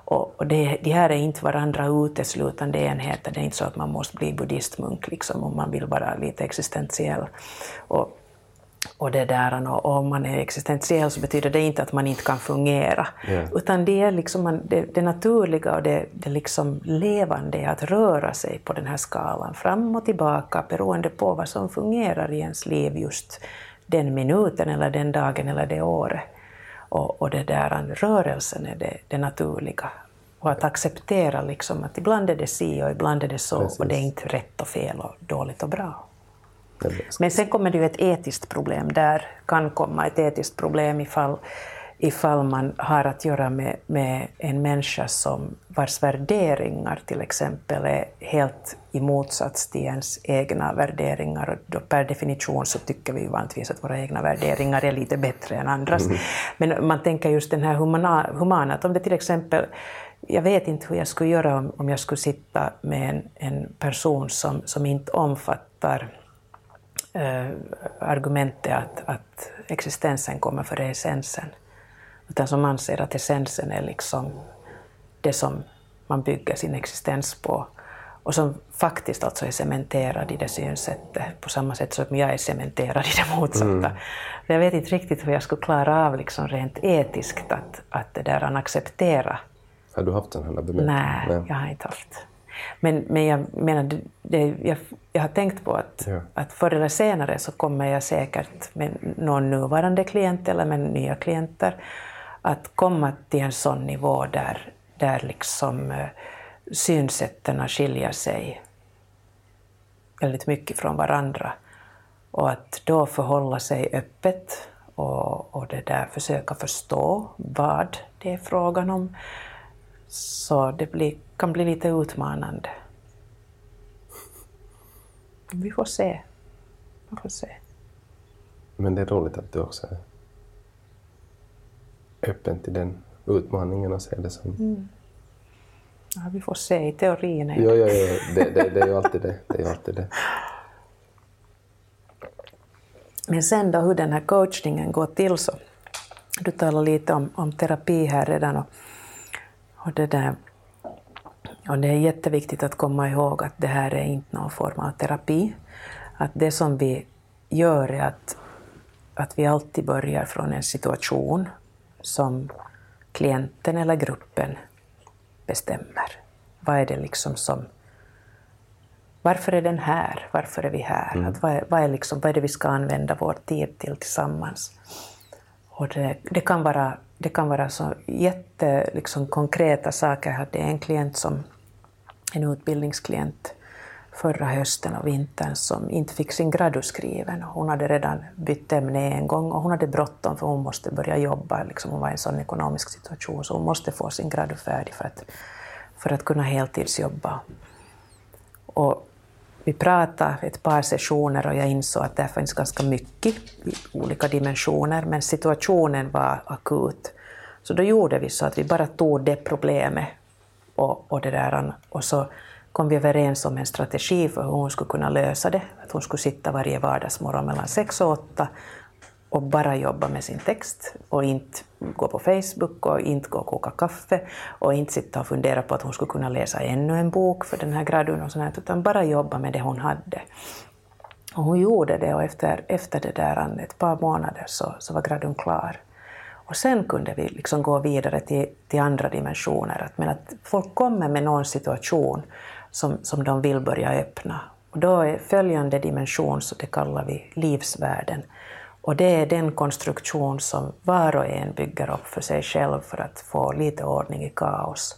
Och, och det, de här är inte varandra uteslutande enheter, det är inte så att man måste bli buddhistmunk liksom, om man vill vara lite existentiell. Och, och det där, och om man är existentiell så betyder det inte att man inte kan fungera. Ja. Utan det är liksom det, det naturliga och det, det liksom levande att röra sig på den här skalan, fram och tillbaka beroende på vad som fungerar i ens liv just den minuten eller den dagen eller det året. Och, och det där, rörelsen är det, det naturliga. Och att acceptera liksom att ibland är det si och ibland är det så Precis. och det är inte rätt och fel och dåligt och bra. Men sen kommer det ju ett etiskt problem. Där kan komma ett etiskt problem ifall, ifall man har att göra med, med en människa som vars värderingar till exempel är helt i motsats till ens egna värderingar. Och då per definition så tycker vi ju vanligtvis att våra egna värderingar är lite bättre än andras. Men man tänker just den här humana, humana att om det till exempel jag vet inte hur jag skulle göra om, om jag skulle sitta med en, en person som, som inte omfattar eh, argumentet att, att existensen kommer före essensen. Utan som anser att essensen är liksom det som man bygger sin existens på. Och som faktiskt alltså är cementerad i det synsättet, på samma sätt som jag är cementerad i det motsatta. Jag vet inte riktigt hur jag skulle klara av liksom rent etiskt att, att det där att acceptera. Har du haft den här bemötandet? Nej, jag har inte haft. Men, men jag menar, det, jag, jag har tänkt på att, Ja. att förr eller senare så kommer jag säkert med någon nuvarande klient eller med nya klienter att komma till en sån nivå där, där liksom eh, synsätten skiljer sig väldigt mycket från varandra. Och att då förhålla sig öppet och, och det där försöka förstå vad det är frågan om. Så det blir, kan bli lite utmanande. Vi får se. Vi får se. Men det är roligt att du också är öppen till den utmaningen och ser det som... Mm. Ja, vi får se. I teorin är Ja, ja, ja. Det, det, det är ju alltid det. Det är alltid det. Men sen då hur den här coachningen går till så, du talar lite om, om terapi här redan och, och det där och det är jätteviktigt att komma ihåg att det här är inte någon form av terapi. Att det som vi gör är att, att vi alltid börjar från en situation som klienten eller gruppen bestämmer. Vad är det liksom som varför är den här? Varför är vi här? Att vad, är, vad, är liksom, vad är det vi ska använda vår tid till tillsammans? Och det, det, kan vara, det kan vara så jätte, liksom, konkreta saker. Jag hade en klient som en utbildningsklient förra hösten och vintern som inte fick sin gradu skriven. Hon hade redan bytt ämne en gång och hon hade bråttom för hon måste börja jobba. Liksom hon var i en sån ekonomisk situation så hon måste få sin gradu färdig för att, för att kunna heltidsjobba. Och vi pratade ett par sessioner och jag insåg att det fanns ganska mycket i olika dimensioner, men situationen var akut. Så då gjorde vi så att vi bara tog det problemet och, och, det där, och så kom vi överens om en strategi för hur hon skulle kunna lösa det. Att hon skulle sitta varje vardagsmorgon mellan sex och åtta och bara jobba med sin text och inte gå på Facebook och inte gå och koka kaffe och inte sitta och fundera på att hon skulle kunna läsa ännu en bok för den här gradun och sånt, utan bara jobba med det hon hade. Och hon gjorde det och efter, efter det där ett par månader så, så var gradun klar. Och sen kunde vi liksom gå vidare till, till andra dimensioner. Att, men att folk kommer med någon situation som, som de vill börja öppna. Och då är följande dimension, så det kallar vi livsvärden. Och det är den konstruktion som var och en bygger upp för sig själv för att få lite ordning i kaos.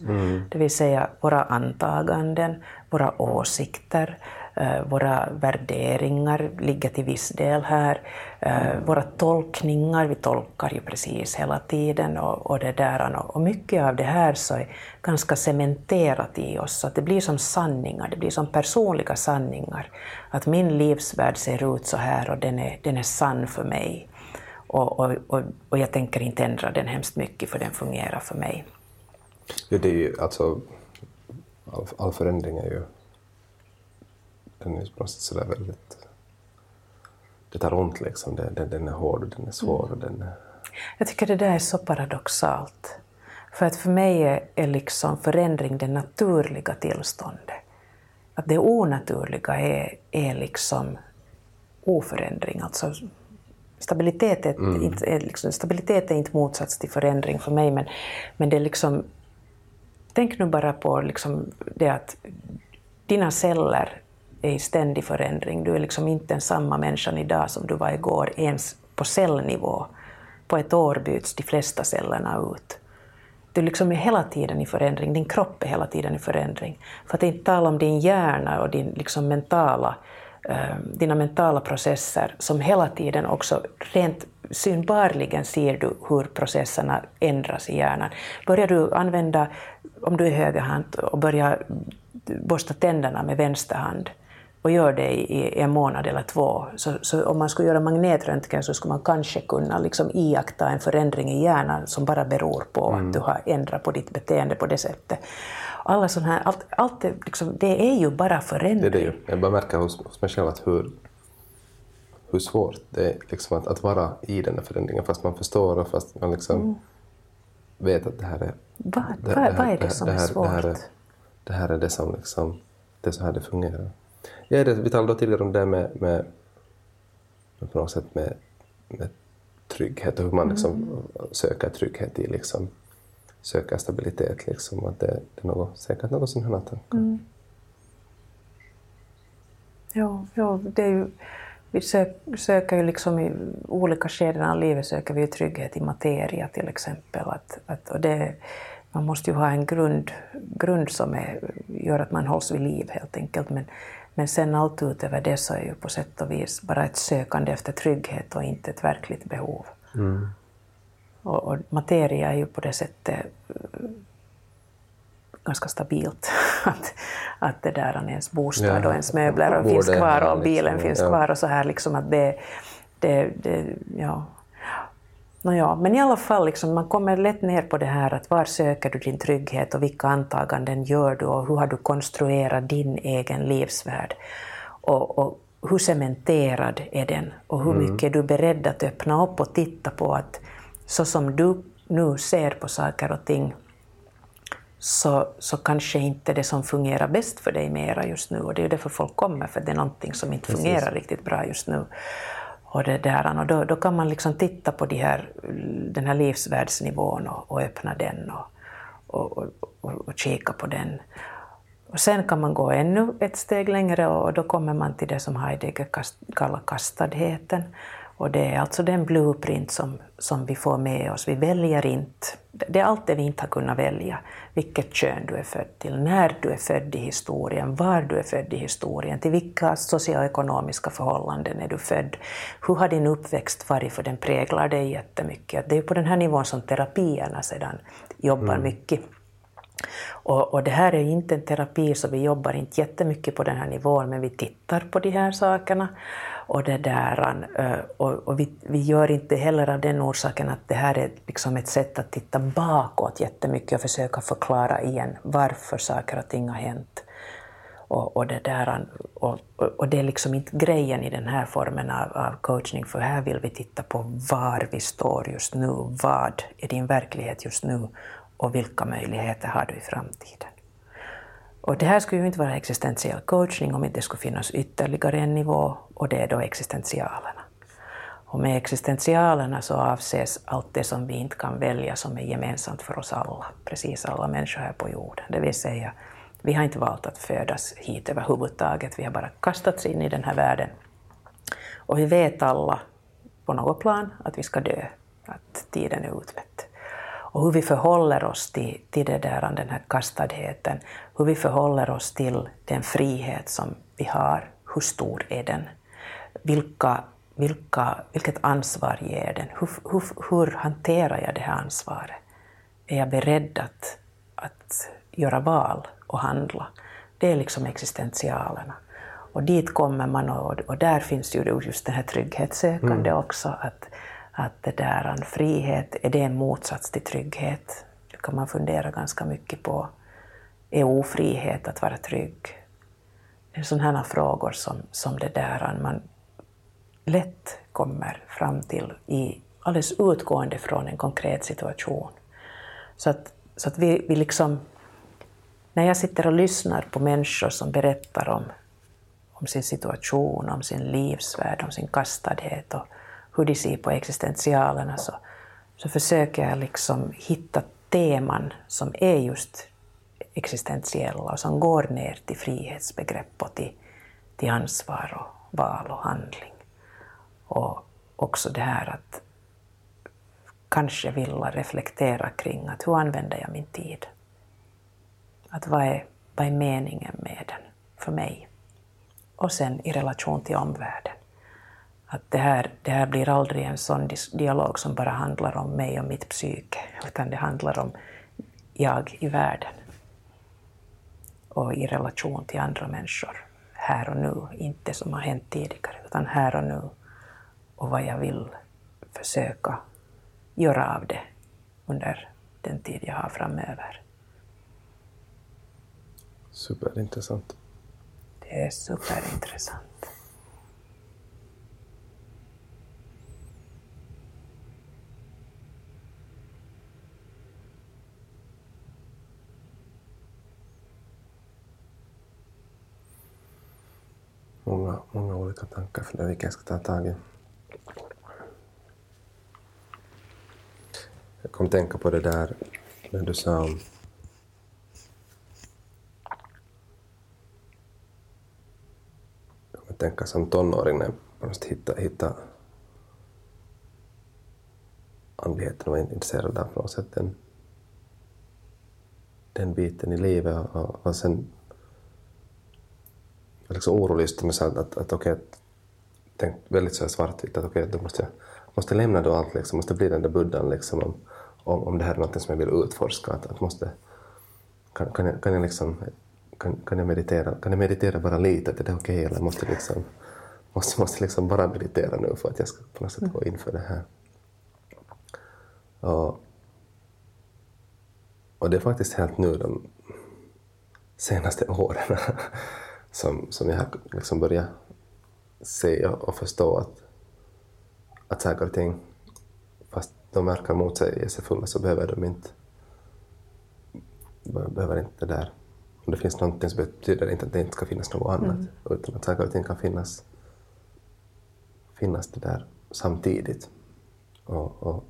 Det vill säga våra antaganden, våra åsikter, Eh, våra värderingar ligger till viss del här. Eh, våra tolkningar, vi tolkar ju precis hela tiden och, och det där. Och mycket av det här så är ganska cementerat i oss, så att det blir som sanningar, det blir som personliga sanningar. Att min livsvärld ser ut så här och den är, den är sann för mig. Och, och, och, och jag tänker inte ändra den hemskt mycket för den fungerar för mig. Ja, det är ju alltså... All, all förändring är ju... Den är på något sätt sådär väldigt... Det tar ont liksom. Det, den är hård och den är svår och den är... Jag tycker det där är så paradoxalt. För att för mig är, är liksom förändring det naturliga tillståndet. Att det onaturliga är, är liksom oförändring, alltså stabilitet är, Mm. inte, är liksom, stabilitet är inte motsats till förändring för mig, men, men det är liksom... Tänk nu bara på liksom det att dina celler är i ständig förändring. Du är liksom inte den samma människan idag som du var igår, ens på cellnivå. På ett år byts de flesta cellerna ut. Du liksom är hela tiden i förändring, din kropp är hela tiden i förändring. För att inte tala om din hjärna och din liksom mentala, ehm, dina mentala processer som hela tiden också rent synbarligen ser du hur processerna ändras i hjärnan. Börjar du använda, om du är högerhand, och börjar borsta tänderna med vänster hand och gör det i, en månad eller två, så, så om man skulle göra magnetröntgen så skulle man kanske kunna liksom iaktta en förändring i hjärnan som bara beror på att du har ändrat på ditt beteende på det sättet. Alla sån här, allt, allt är, liksom, det är ju bara förändring. Det är det ju. Jag bara märker hos, hos mig själv att hur, hur svårt det är liksom att, att vara i den här förändringen fast man förstår och fast man liksom vet att det här är... Vad, det- vad, det här- vad är det som det är här- svårt? Det här är, det här är det som liksom... Det är så här det fungerar. Ja, det, vi talade tidigare om det med, med, på något sätt med, med trygghet och hur man liksom Mm. söker trygghet i liksom söker stabilitet liksom. Att det, det är något, säkert något sånt här tankar. Mm. Ja, ja det är ju, vi sök, söker ju liksom i olika skeden av livet söker vi trygghet i materia till exempel. Att, att, och det, man måste ju ha en grund, grund som är, gör att man hålls vid liv helt enkelt. Men, men sen allt utöver det så är ju på sätt och vis bara ett sökande efter trygghet och inte ett verkligt behov. Och, och materia är ju på det sättet ganska stabilt. (laughs) att, att det där är ens bostad Ja, och ens möbler och finns kvar och bilen liksom, finns ja. kvar och så här liksom att det, det, det ja. Nåja, men i alla fall, liksom, man kommer lätt ner på det här att var söker du din trygghet och vilka antaganden gör du och hur har du konstruerat din egen livsvärld? Och, och hur cementerad är den? Och hur mycket är du beredd att öppna upp och titta på att så som du nu ser på saker och ting så, så kanske inte det som fungerar bäst för dig mera just nu. Och det är ju därför folk kommer, för det är någonting som inte fungerar riktigt bra just nu. Och, det där, och då, då kan man liksom titta på de här, den här livsvärldsnivån och, och öppna den och, och, och, och, kika på den. Och sen kan man gå ännu ett steg längre och då kommer man till det som Heidegger kallar kastadheten. Och det är alltså den blueprint som, som vi får med oss. Vi väljer inte, det är allt det vi inte har kunnat välja. Vilket kön du är född till, när du är född i historien, var du är född i historien, till vilka socioekonomiska förhållanden är du född, hur har din uppväxt varit, för den präglar dig jättemycket. Det är på den här nivån som terapierna sedan jobbar mycket. Och, och det här är inte en terapi, så vi jobbar inte jättemycket på den här nivån, men vi tittar på de här sakerna. Och, det där, eh, och, och vi, vi gör inte heller av den orsaken att det här är liksom ett sätt att titta bakåt jättemycket och försöka förklara igen varför saker och ting har hänt. Och, och, det, där, och, och, och det är liksom inte grejen i den här formen av, av coachning, för här vill vi titta på var vi står just nu, vad är din verklighet just nu och vilka möjligheter har du i framtiden. Och det här skulle ju inte vara existentiell coachning om inte det skulle finnas ytterligare en nivå, och det är då existentialerna. Och med existentialerna så avses allt det som vi inte kan välja som är gemensamt för oss alla, precis alla människor här på jorden. Det vill säga, vi har inte valt att födas hit överhuvudtaget, vi har bara kastats in i den här världen. Och vi vet alla på något plan att vi ska dö, att tiden är utmätt. Och hur vi förhåller oss till, till det där, den här kastadheten, hur vi förhåller oss till den frihet som vi har, hur stor är den? Vilka, vilka, vilket ansvar ger den? Hur, hur, hur hanterar jag det här ansvaret? Är jag beredd att, att göra val och handla? Det är liksom existentialerna. Och dit kommer man och, och där finns ju just det här trygghetssökande också. Att, att det där, en frihet, är det en motsats till trygghet? Det kan man fundera ganska mycket på. Är ofrihet att vara trygg? Det är sådana frågor som, som det där man lätt kommer fram till i alldeles utgående från en konkret situation. Så att, så att vi, vi liksom, när jag sitter och lyssnar på människor som berättar om, om sin situation, om sin livsvärld, om sin kastadhet och hur de ser på existentialerna så, så försöker jag liksom hitta teman som är just existentiella och som går ner till frihetsbegrepp och till, till ansvar och val och handling. Och också det här att kanske vilja reflektera kring att hur använder jag min tid? Att vad är, vad är meningen med den för mig? Och sen i relation till omvärlden. Att det här, det här blir aldrig en sån dialog som bara handlar om mig och mitt psyke, utan det handlar om jag i världen och i relation till andra människor, här och nu, inte som har hänt tidigare, utan här och nu och vad jag vill försöka göra av det under den tid jag har framöver. Superintressant. Det är superintressant. Många, många olika tankar för det, vilka jag ska ta tag i. Jag kom att tänka på det där när du sa om Jag tänka som tonåring när jag måste hitta, hitta andligheten och vara intresserad av på något sätt den, den biten i livet och, och sen liksom orolig just med att, att, att okej, okay, tänkt väldigt så svartvitt att okej, okay, då måste jag måste lämna då allt, liksom, måste bli den där buddhan liksom, om, om, om det här är något som jag vill utforska. Att, att måste, kan, kan, jag, kan, jag liksom, kan, kan, jag meditera, kan jag meditera bara lite, att är det okej? Okay, eller måste liksom, måste, måste liksom bara meditera nu för att jag ska på något sätt gå in för det här. Och, och det är faktiskt helt nu de senaste (laughs) åren som, som jag har liksom börjat se och förstå att, att saker och ting, fast de verkar motsägelsefulla så behöver de inte behöver inte det där. Om det finns någonting så betyder det inte att det inte ska finnas något annat, mm. utan att saker och ting kan finnas, finnas det där samtidigt. Och, och,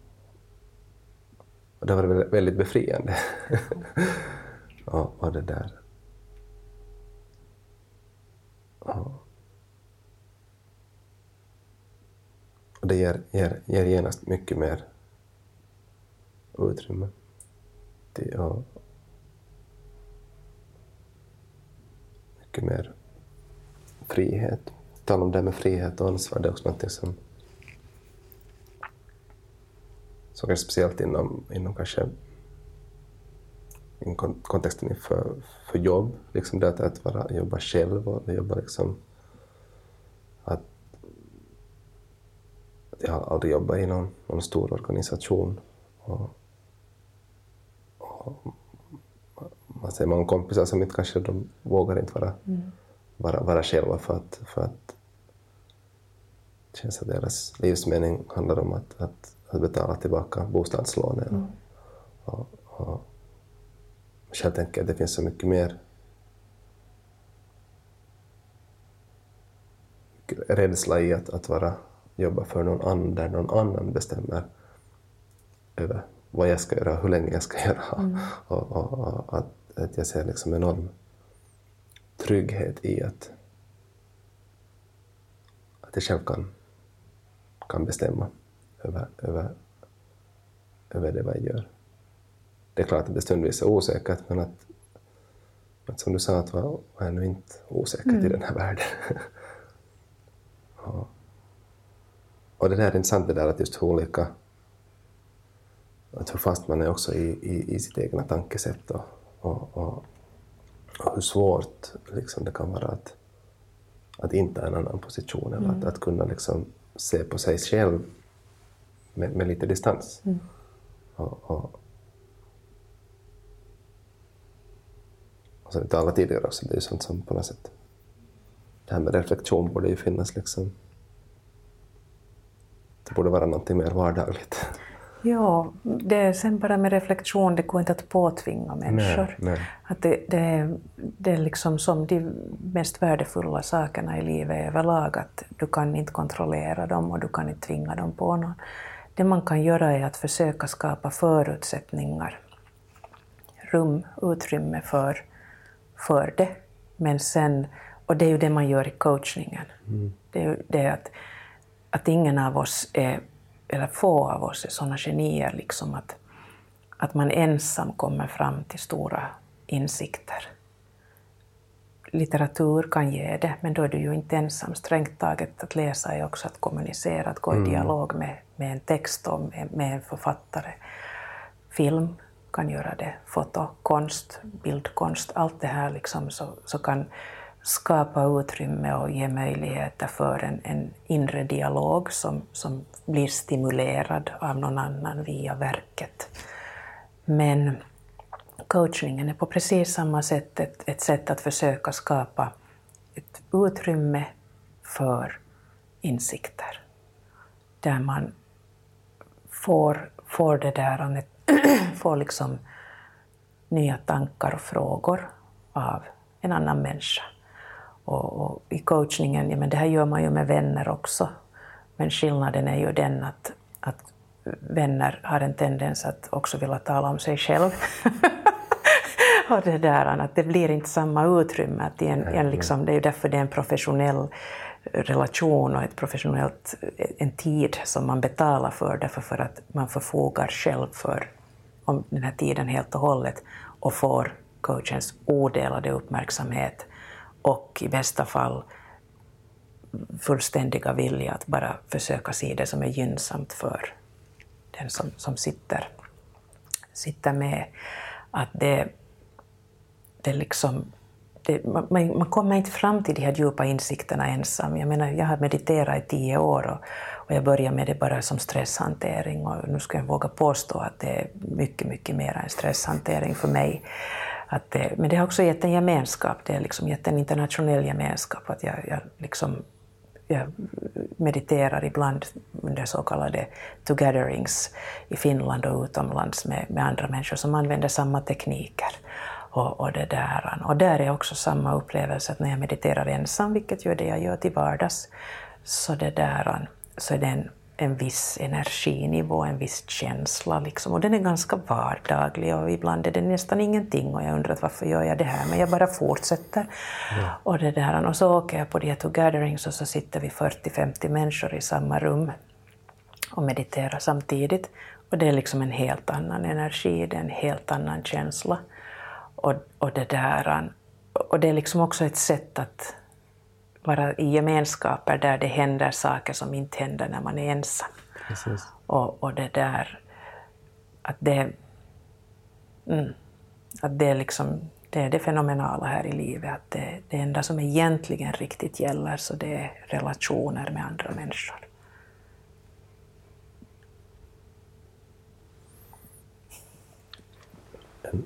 och det var väldigt befriande. (laughs) och, och det där. Och det ger, ger, ger genast mycket mer utrymme till, ja. mycket mer frihet. Tala om det med frihet och ansvar, det är också någonting som, som är speciellt inom, inom kanske i kontexten för, för jobb, liksom det att, att vara, jobba själv och jobba liksom att, att jag har aldrig jobbat i någon, någon stor organisation och, och man ser många kompisar som inte kanske de vågar inte vara, mm. vara, vara själva för att, för att det känns att deras livsmening handlar om att, att, att betala tillbaka bostadslånen. Mm. Och, och, själv tänker att det finns så mycket mer rädsla i att, att vara, jobba för någon annan, där någon annan bestämmer över vad jag ska göra hur länge jag ska (laughs) göra. Mm. Och, och, och, att, att jag ser liksom enorm trygghet i att, att jag själv kan, kan bestämma över, över, över det vad jag gör det är klart att det stundvis är osäkert, men att, att som du sa, att vad är nu inte osäkert mm. i den här världen? (laughs) och, och det där är intressant det där att just hur olika, att hur fast man är också i, i, i sitt egna tankesätt och, och, och, och hur svårt liksom, det kan vara att, att inte ha en annan position eller mm. att, att kunna liksom se på sig själv med, med lite distans. Mm. Och, och, och som vi talade tidigare också, det är ju sånt som på något sätt, det här med reflektion borde ju finnas liksom, det borde vara någonting mer vardagligt. Ja, det är sen bara med reflektion, det går inte att påtvinga människor. Nej, nej. Att det, det, är, det är liksom som de mest värdefulla sakerna i livet överlag, att du kan inte kontrollera dem och du kan inte tvinga dem på någon. Det man kan göra är att försöka skapa förutsättningar, rum, utrymme för, för det. Men sen, och det är ju det man gör i coachningen. Mm. Det är ju det att, att ingen av oss är eller få av oss är sådana genier, liksom att, att man ensam kommer fram till stora insikter. Litteratur kan ge det, men då är du ju inte ensam. Strängt taget att läsa är också att kommunicera, att gå i Mm. dialog med, med en text och med, med en författare. Film kan göra det, foto, konst, bildkonst, allt det här liksom så, så kan skapa utrymme och ge möjligheter för en, en inre dialog som, som blir stimulerad av någon annan via verket. Men coachningen är på precis samma sätt ett, ett sätt att försöka skapa ett utrymme för insikter. Där man får, får det där, (clears throat) får liksom nya tankar och frågor av en annan människa. Och, och I coachningen, ja, men det här gör man ju med vänner också, men skillnaden är ju den att, att vänner har en tendens att också vilja tala om sig själv. (laughs) och det där att det blir inte samma utrymme. Att det, är en, en liksom, det är ju därför det är en professionell relation och ett professionellt, en tid som man betalar för, därför för att man förfogar själv för om den här tiden helt och hållet och får coachens odelade uppmärksamhet och i bästa fall fullständiga vilja att bara försöka se det som är gynnsamt för den som, som sitter, sitter med. Att det, det liksom, det, man, man kommer inte fram till de här djupa insikterna ensam. Jag menar, jag har mediterat i tio år och, och jag började med det bara som stresshantering och nu ska jag våga påstå att det är mycket, mycket mer än stresshantering för mig. Att det, men det har också gett en gemenskap, det har liksom gett en internationell gemenskap. Att jag, jag, liksom, jag mediterar ibland under så kallade togetherings i Finland och utomlands med, med andra människor som använder samma tekniker. Och, och, det där. och där är också samma upplevelse att när jag mediterar ensam, vilket ju är det jag gör till vardags, så, det där, så är det en, en viss energinivå, en viss känsla. Liksom. Och den är ganska vardaglig och ibland är det nästan ingenting och jag undrar varför gör jag det här, men jag bara fortsätter. Ja. Och, det där, och så åker jag på de här to gatherings och så sitter vi 40-50 människor i samma rum och mediterar samtidigt. Och det är liksom en helt annan energi, det är en helt annan känsla. Och, och, det där, och det är liksom också ett sätt att vara i gemenskaper där det händer saker som inte händer när man är ensam. Precis. Och, och det där, att det, mm, att det är liksom det är det fenomenala här i livet, att det, det enda som egentligen riktigt gäller så det är relationer med andra människor.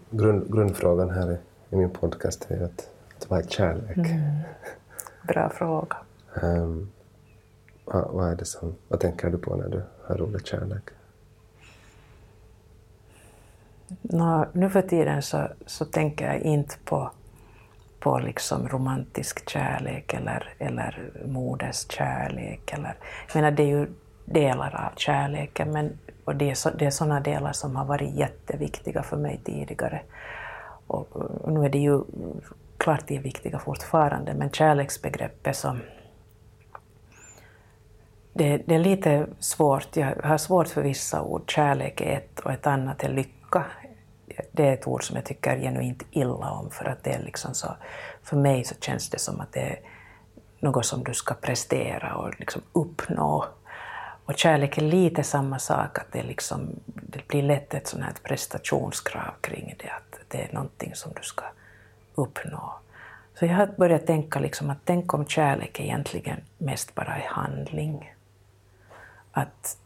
Grund, grundfrågan här i, i, min podcast är att, att vad är kärlek? Mm. Bra fråga. Um, vad, vad, är det som, vad tänker du på när du hör ordet kärlek? Nå, nu för tiden så, så tänker jag inte på, på liksom romantisk kärlek eller, eller moderskärlek. Eller, jag menar, det är ju delar av kärleken, men, och det är, så, det är sådana delar som har varit jätteviktiga för mig tidigare. Och, och nu är det ju klart de är viktiga fortfarande, men kärleksbegreppet som... Det, det, är lite svårt, jag har svårt för vissa ord. Kärlek är ett och ett annat är lycka. Det är ett ord som jag tycker genuint illa om, för att det är liksom så... För mig så känns det som att det är något som du ska prestera och liksom uppnå. Och kärlek är lite samma sak, att det, liksom, det blir lätt ett sånt här prestationskrav kring det, att det är någonting som du ska uppnå. Så jag har börjat tänka liksom att tänk om kärlek egentligen mest bara är handling. Att,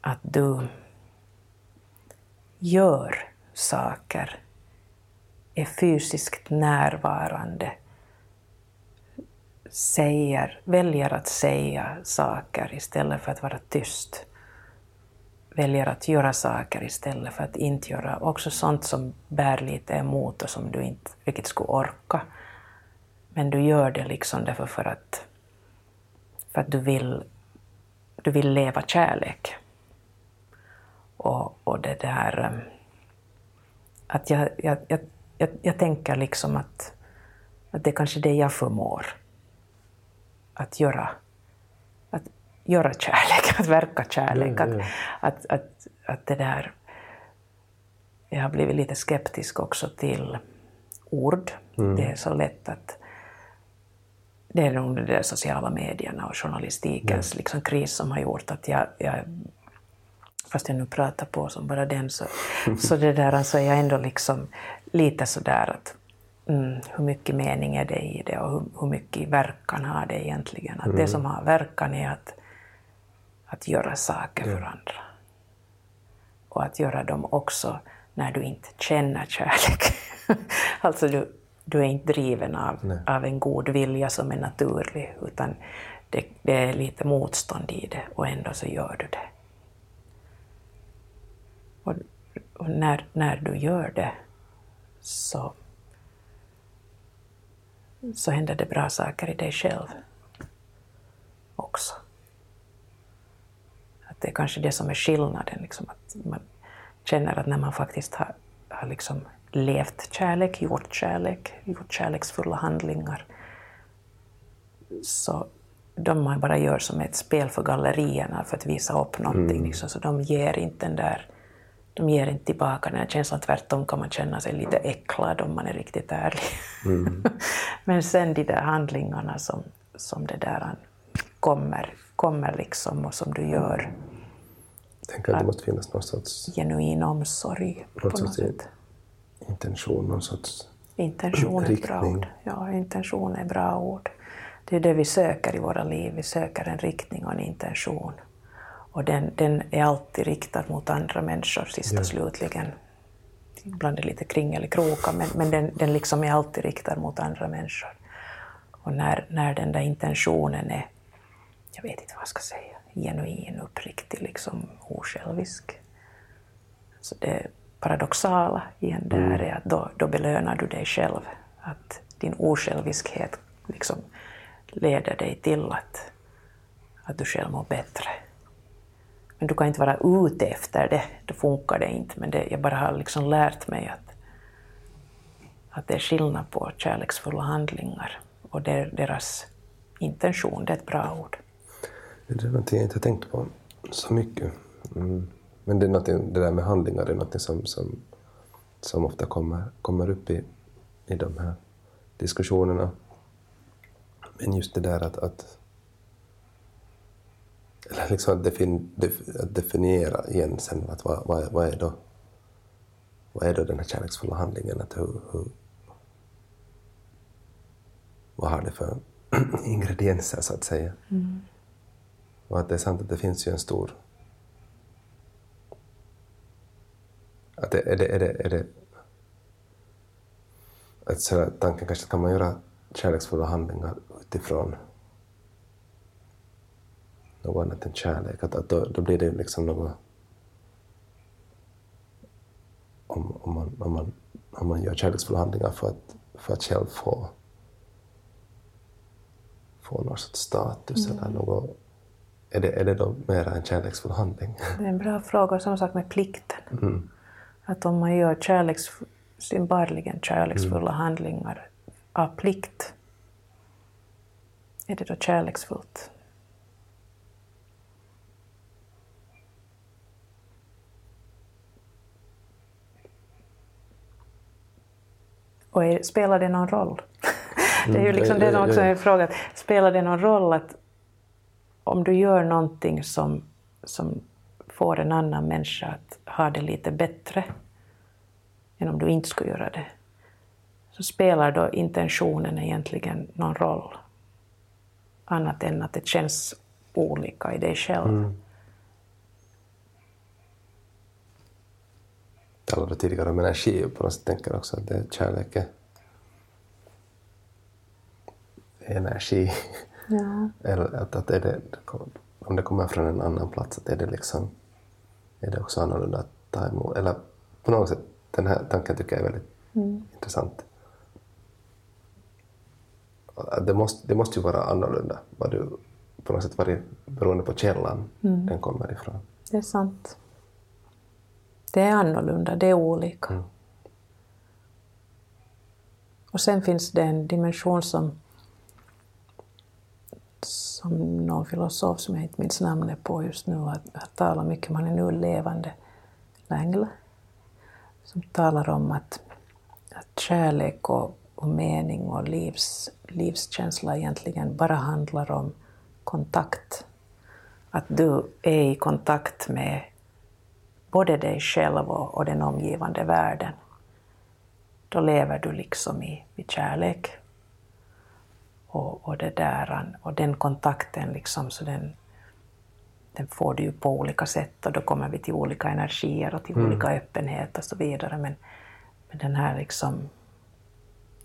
att du gör saker, är fysiskt närvarande, säger, väljer att säga saker istället för att vara tyst. väljer att göra saker istället för att inte göra också sånt som bär lite emot och som du inte riktigt skulle orka. Men du gör det liksom därför för att, för att du, vill, du vill leva kärlek. Och, och det där... Um, att jag, jag, jag, jag, jag tänker liksom att, att det är kanske det jag förmår. Att göra, att göra kärlek, (laughs) att verka kärlek. Ja, ja. Att, att, att, att det där... Jag har blivit lite skeptisk också till ord. Mm. Det är så lätt att det är nog de sociala medierna och journalistikens mm. liksom, kris som har gjort att jag, jag fast jag nu pratar på som bara den, så, (laughs) så det där alltså är jag ändå liksom lite sådär att mm, hur mycket mening är det i det och hur, hur mycket verkan har det egentligen? Att mm. det som har verkan är att, att göra saker för andra. Och att göra dem också när du inte känner kärlek. (laughs) alltså du, du är inte driven av, av en god vilja som är naturlig, utan det, det, är lite motstånd i det och ändå så gör du det. Och, och när, när du gör det så, så händer det bra saker i dig själv också. Att det är kanske det som är skillnaden, liksom, att man känner att när man faktiskt har, har liksom levt kärlek, gjort kärlek, gjort kärleksfulla handlingar, så de man bara gör som ett spel för gallerierna för att visa upp någonting, mm. liksom, så de ger inte den där de ger inte tillbaka den här känslan, tvärtom kan man känna sig lite äcklad om man är riktigt ärlig. Mm. (laughs) Men sen de där handlingarna som, som det där kommer, kommer liksom och som du gör. Jag tänker att det måste finnas någon sorts... Genuin omsorg på något sätt. Intention, någon sorts Intention är ett bra ord. Ja, intention är bra ord. Det är det vi söker i våra liv, vi söker en riktning och en intention. Och den, den är alltid riktad mot andra människor, sist och ja. slutligen. Ibland är det lite kringelikroka, men, men den, den liksom är alltid riktad mot andra människor. Och när, när den där intentionen är, jag vet inte vad jag ska säga, genuin, uppriktig, liksom osjälvisk. Så det paradoxala igen där mm. är att då, då belönar du dig själv. Att din osjälviskhet liksom leder dig till att, att du själv mår bättre. Men du kan inte vara ute efter det, då funkar det inte. Men det, jag bara har liksom lärt mig att, att det är skillnad på kärleksfulla handlingar och deras intention, det är ett bra ord. Det är någonting jag inte har tänkt på så mycket. Mm. Men det, är det där med handlingar är något som, som, som ofta kommer, kommer upp i, i de här diskussionerna. Men just det där att, att eller liksom att, defin, def, att definiera igen sen att vad, vad, vad, är då, vad är då den här kärleksfulla handlingen? Att hur, hur, vad har det för (clears throat) ingredienser så att säga? Mm. Och att det är sant att det finns ju en stor... Att det, är det, är det, är det att så tanken kanske kan man göra kärleksfulla handlingar utifrån något annat än kärlek. Att, att då, då blir det liksom något... Om, om, man, om, man, om man gör kärleksfulla handlingar för att, för att själv få, få någon sorts status mm. eller något... Är det, är det då mera en kärleksfull handling? Det är en bra fråga, samma sak med plikten. Mm. Att om man gör kärleks, synbarligen kärleksfulla mm. handlingar av plikt, är det då kärleksfullt? Och är, spelar det någon roll? (laughs) det är ju liksom mm, det också en fråga. Spelar det någon roll att om du gör någonting som, som får en annan människa att ha det lite bättre än om du inte skulle göra det, så spelar då intentionen egentligen någon roll? Annat än att det känns olika i dig själv. Mm. Talade tidigare om energi och på något sätt tänker också att det är kärlek är energi. Ja. Eller att, att är det, om det kommer från en annan plats, att är det liksom är det också annorlunda att ta emot. Eller på något sätt, den här tanken tycker jag är väldigt Mm. intressant. Det måste, det måste ju vara annorlunda vad du på något sätt varit beroende på källan Mm. den kommer ifrån. Det är sant. Det är annorlunda, det är olika. Mm. Och sen finns det en dimension som, som någon filosof som jag inte minns namnet på just nu har, har talat mycket om, han är nu levande, Langle, som talar om att, att kärlek och, och mening och livs, livskänsla egentligen bara handlar om kontakt. Att du är i kontakt med både dig själv och, och den omgivande världen. Då lever du liksom i, i kärlek. Och, och, det där, och den kontakten, liksom, så den, den får du ju på olika sätt och då kommer vi till olika energier och till Mm. olika öppenhet och så vidare. Men, men den här liksom,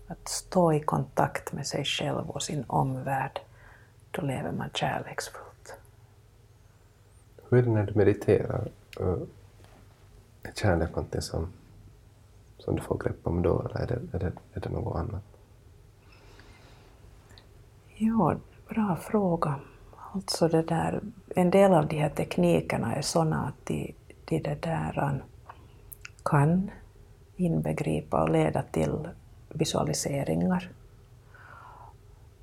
att stå i kontakt med sig själv och sin omvärld, då lever man kärleksfullt. Hur är det när du mediterar? Är kärlek någonting som, som du får grepp om då eller är det, är det, är det något annat? Ja, bra fråga. Alltså det där, en del av de här teknikerna är sådana att de, de det där kan inbegripa och leda till visualiseringar.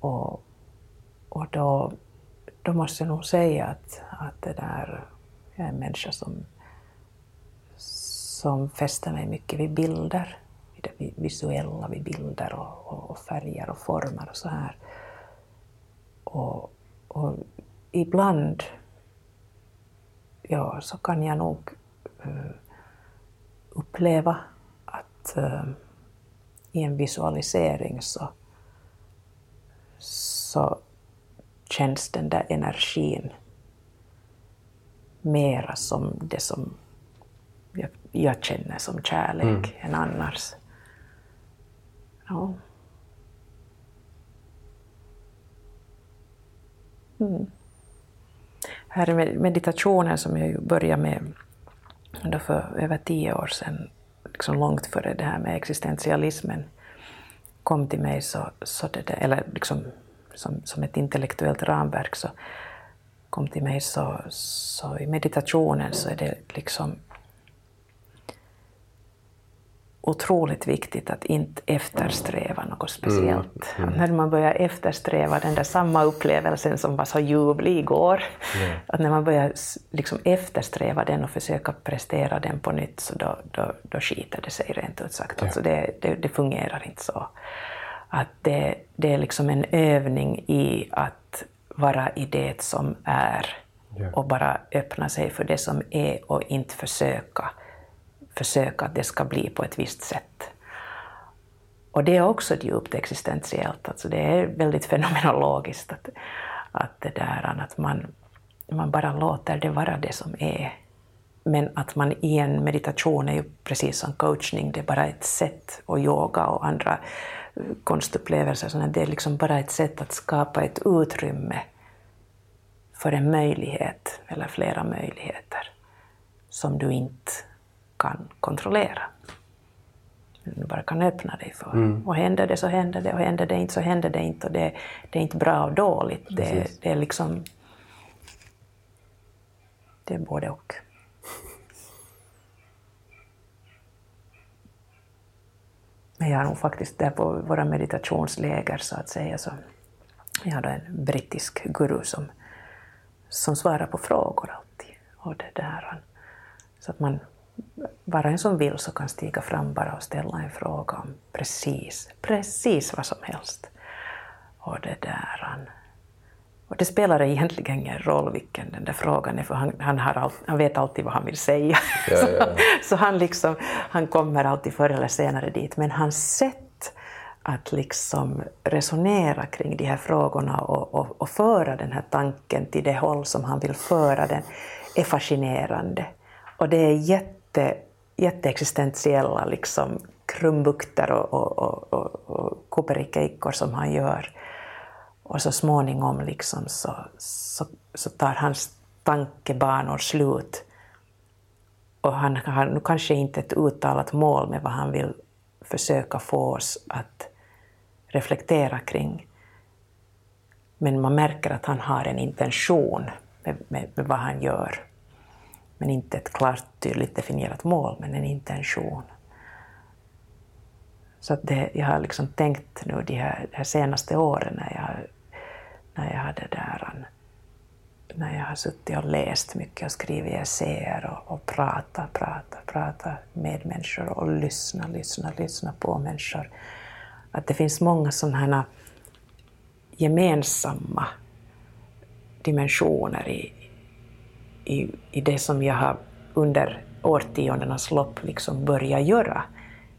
Och, och då, då måste jag nog säga att, att det där, jag är en människa som, som fäster mig mycket vid bilder, vid det visuella, vid bilder och, och, och färger och former och så här. Och, och ibland ja, så kan jag nog uh, uppleva att uh, i en visualisering så, så känns den där energin mera som det som jag, känner som kärlek än annars. Ja. Här är med- meditationen som jag började med då för över tio år sedan, liksom långt före det här med existentialismen kom till mig, så, så det där, eller liksom som, som ett intellektuellt ramverk, så kom till mig så, så i meditationen så är det liksom otroligt viktigt att inte eftersträva något speciellt. Att när man börjar eftersträva den där samma upplevelsen som var så ljuvlig igår, att när man börjar liksom eftersträva den och försöka prestera den på nytt, så då, då, då skiter det sig rent ut sagt. Alltså det, det, det fungerar inte så. Att det, det är liksom en övning i att vara i det som är Ja. och bara öppna sig för det som är och inte försöka försöka att det ska bli på ett visst sätt. Och det är också djupt existentiellt, alltså det är väldigt fenomenologiskt att, att, det där, att man, man bara låter det vara det som är. Men att man i en meditation är ju precis som coachning, det är bara ett sätt, och yoga och andra eh, konstupplevelser, så det är liksom bara ett sätt att skapa ett utrymme för en möjlighet, eller flera möjligheter, som du inte kan kontrollera. Du bara kan öppna dig för. Och händer det så händer det, och händer det inte så händer det inte. Och det, det är inte bra och dåligt. Det, det är liksom... Det är både och. Men jag har nog faktiskt där på våra meditationsläger så att säga så jag har en brittisk guru som, som svarar på frågor alltid. Och det där, så att man, bara en som vill så kan stiga fram bara och ställa en fråga om precis, precis vad som helst. Och det där. Och det spelar egentligen ingen roll vilken den där frågan är, för han, han, har all, han vet alltid vad han vill säga. Ja, ja, ja. (laughs) så, så han, liksom, han kommer alltid förr eller senare dit. Men hans sätt att liksom resonera kring de här frågorna och, och, och föra den här tanken till det håll som han vill föra den är fascinerande. Och det är jätte, jätteexistentiella liksom, krumbukter och, och, och, och, och kuperikeikor som han gör. Och så småningom liksom så, så, så tar hans tankebanor slut och han har nu kanske inte ett uttalat mål med vad han vill försöka få oss att reflektera kring. Men man märker att han har en intention med, med, med vad han gör. Men inte ett klart, tydligt definierat mål, men en intention. Så att det, jag har liksom tänkt nu de här, de här senaste åren när jag, när jag hade där när jag har suttit och läst mycket och skrivit essäer och, och pratat, pratat, pratat med människor och lyssnat, lyssnat, lyssnat på människor. Att det finns många sådana här gemensamma dimensioner i, i, i det som jag har under årtiondenas lopp liksom börjat göra,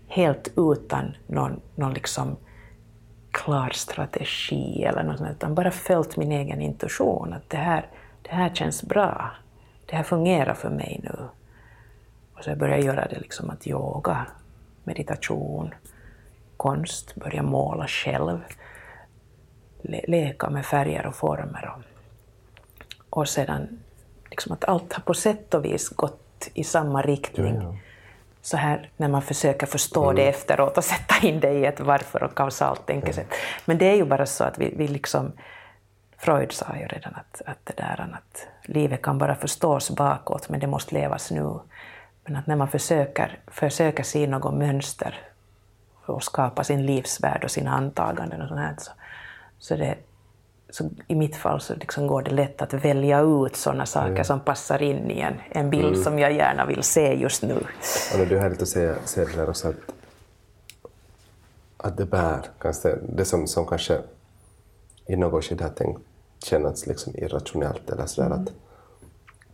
helt utan någon, någon liksom klar strategi eller något sånt, utan bara följt min egen intuition, att det här, det här känns bra, det här fungerar för mig nu. Och så jag började göra det liksom att yoga, meditation, konst, börja måla själv, le leka med färger och former. Och, och sedan liksom att allt har på sätt och vis gått i samma riktning. Ja, ja. Så här när man försöker förstå mm. det efteråt och sätta in det i ett varför och kausalt tänkesätt. Ja. Men det är ju bara så att vi, vi liksom Freud sa ju redan att, att det där att livet kan bara förstås bakåt, men det måste levas nu. Men att när man försöker, försöker se något mönster och skapa sin livsvärld och sina antaganden och sånt här, så, så, det, så i mitt fall så liksom går det lätt att välja ut sådana saker mm. som passar in i en, en bild mm. som jag gärna vill se just nu. Och du har lite att säga, säga det där också att, att det bär, kanske, det som, som kanske i något skede har tänkt kännas liksom irrationellt eller sådär mm. att,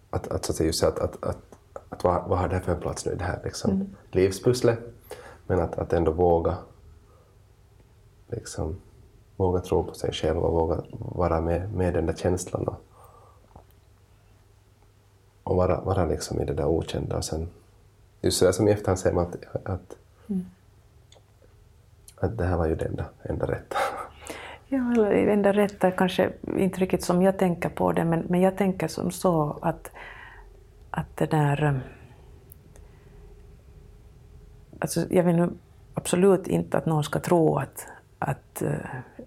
att, att, så att just att, att, att, att vad, vad har det för en plats nu i det här liksom, mm. livspusslet men att, att ändå våga liksom, våga tro på sig själv och våga vara med, med den där känslan och, och vara, vara liksom i det där okända. Och sen, just sådär som i efterhand säger man att, att, mm. att det här var ju det enda, enda rätta. Ja, eller enda rätta kanske inte riktigt som jag tänker på det, men, men jag tänker som så att, att det där Alltså, jag vill nu absolut inte att någon ska tro att, att, eh,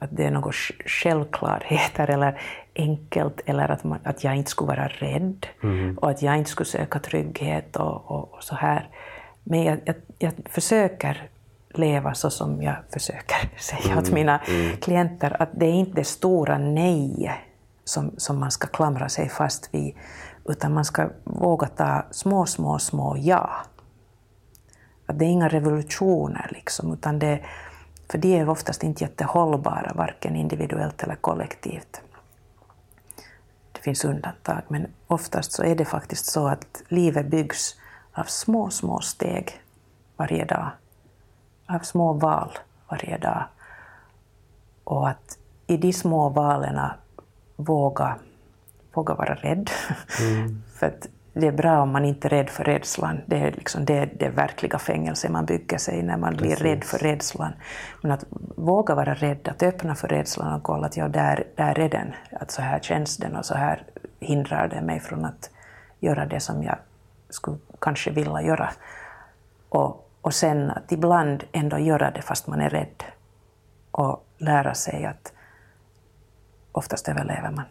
att det är något självklarheter eller enkelt eller att, man, att jag inte skulle vara rädd mm. och att jag inte skulle söka trygghet och, och, och så här. Men jag, jag, jag, försöker leva så som jag försöker (laughs) säga mm. åt mina mm. klienter, att det är inte det stora nej som, som man ska klamra sig fast vid, utan man ska våga ta små, små, små ja. Att det är inga revolutioner, liksom, utan det, för de är oftast inte jättehållbara, varken individuellt eller kollektivt. Det finns undantag, men oftast så är det faktiskt så att livet byggs av små, små steg varje dag, av små val varje dag. Och att i de små valen våga, våga vara rädd. Mm. (laughs) för att det är bra om man inte är rädd för rädslan. Det är liksom det, det verkliga fängelse man bygger sig när man Precis. blir rädd för rädslan. Men att våga vara rädd, att öppna för rädslan och kolla att ja, där, där är den. Att så här känns den och så här hindrar det mig från att göra det som jag skulle kanske vilja göra. Och, och sen att ibland ändå göra det fast man är rädd. Och lära sig att oftast överlever man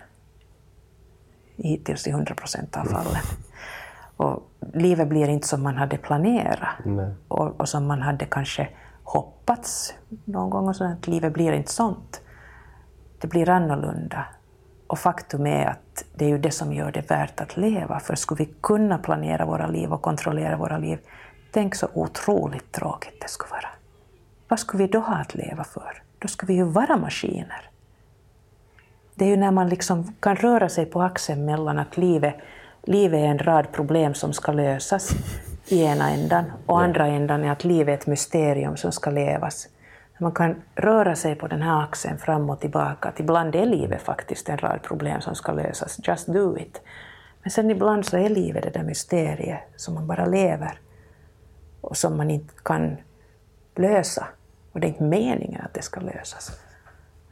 hittills i 100 procent av fallen. Och livet blir inte som man hade planerat och, och, som man hade kanske hoppats någon gång. Och så, att livet blir inte sånt. Det blir annorlunda. Och faktum är att det är ju det som gör det värt att leva. För skulle vi kunna planera våra liv och kontrollera våra liv, tänk så otroligt tråkigt det skulle vara. Vad skulle vi då ha att leva för? Då skulle vi ju vara maskiner. Det är ju när man liksom kan röra sig på axeln mellan att livet, livet är en rad problem som ska lösas i ena ändan och ja. andra ändan är att livet är ett mysterium som ska levas. Man kan röra sig på den här axeln fram och tillbaka. Att ibland är livet faktiskt en rad problem som ska lösas. Just do it. Men sen ibland så är livet det där mysteriet som man bara lever och som man inte kan lösa. Och det är inte meningen att det ska lösas.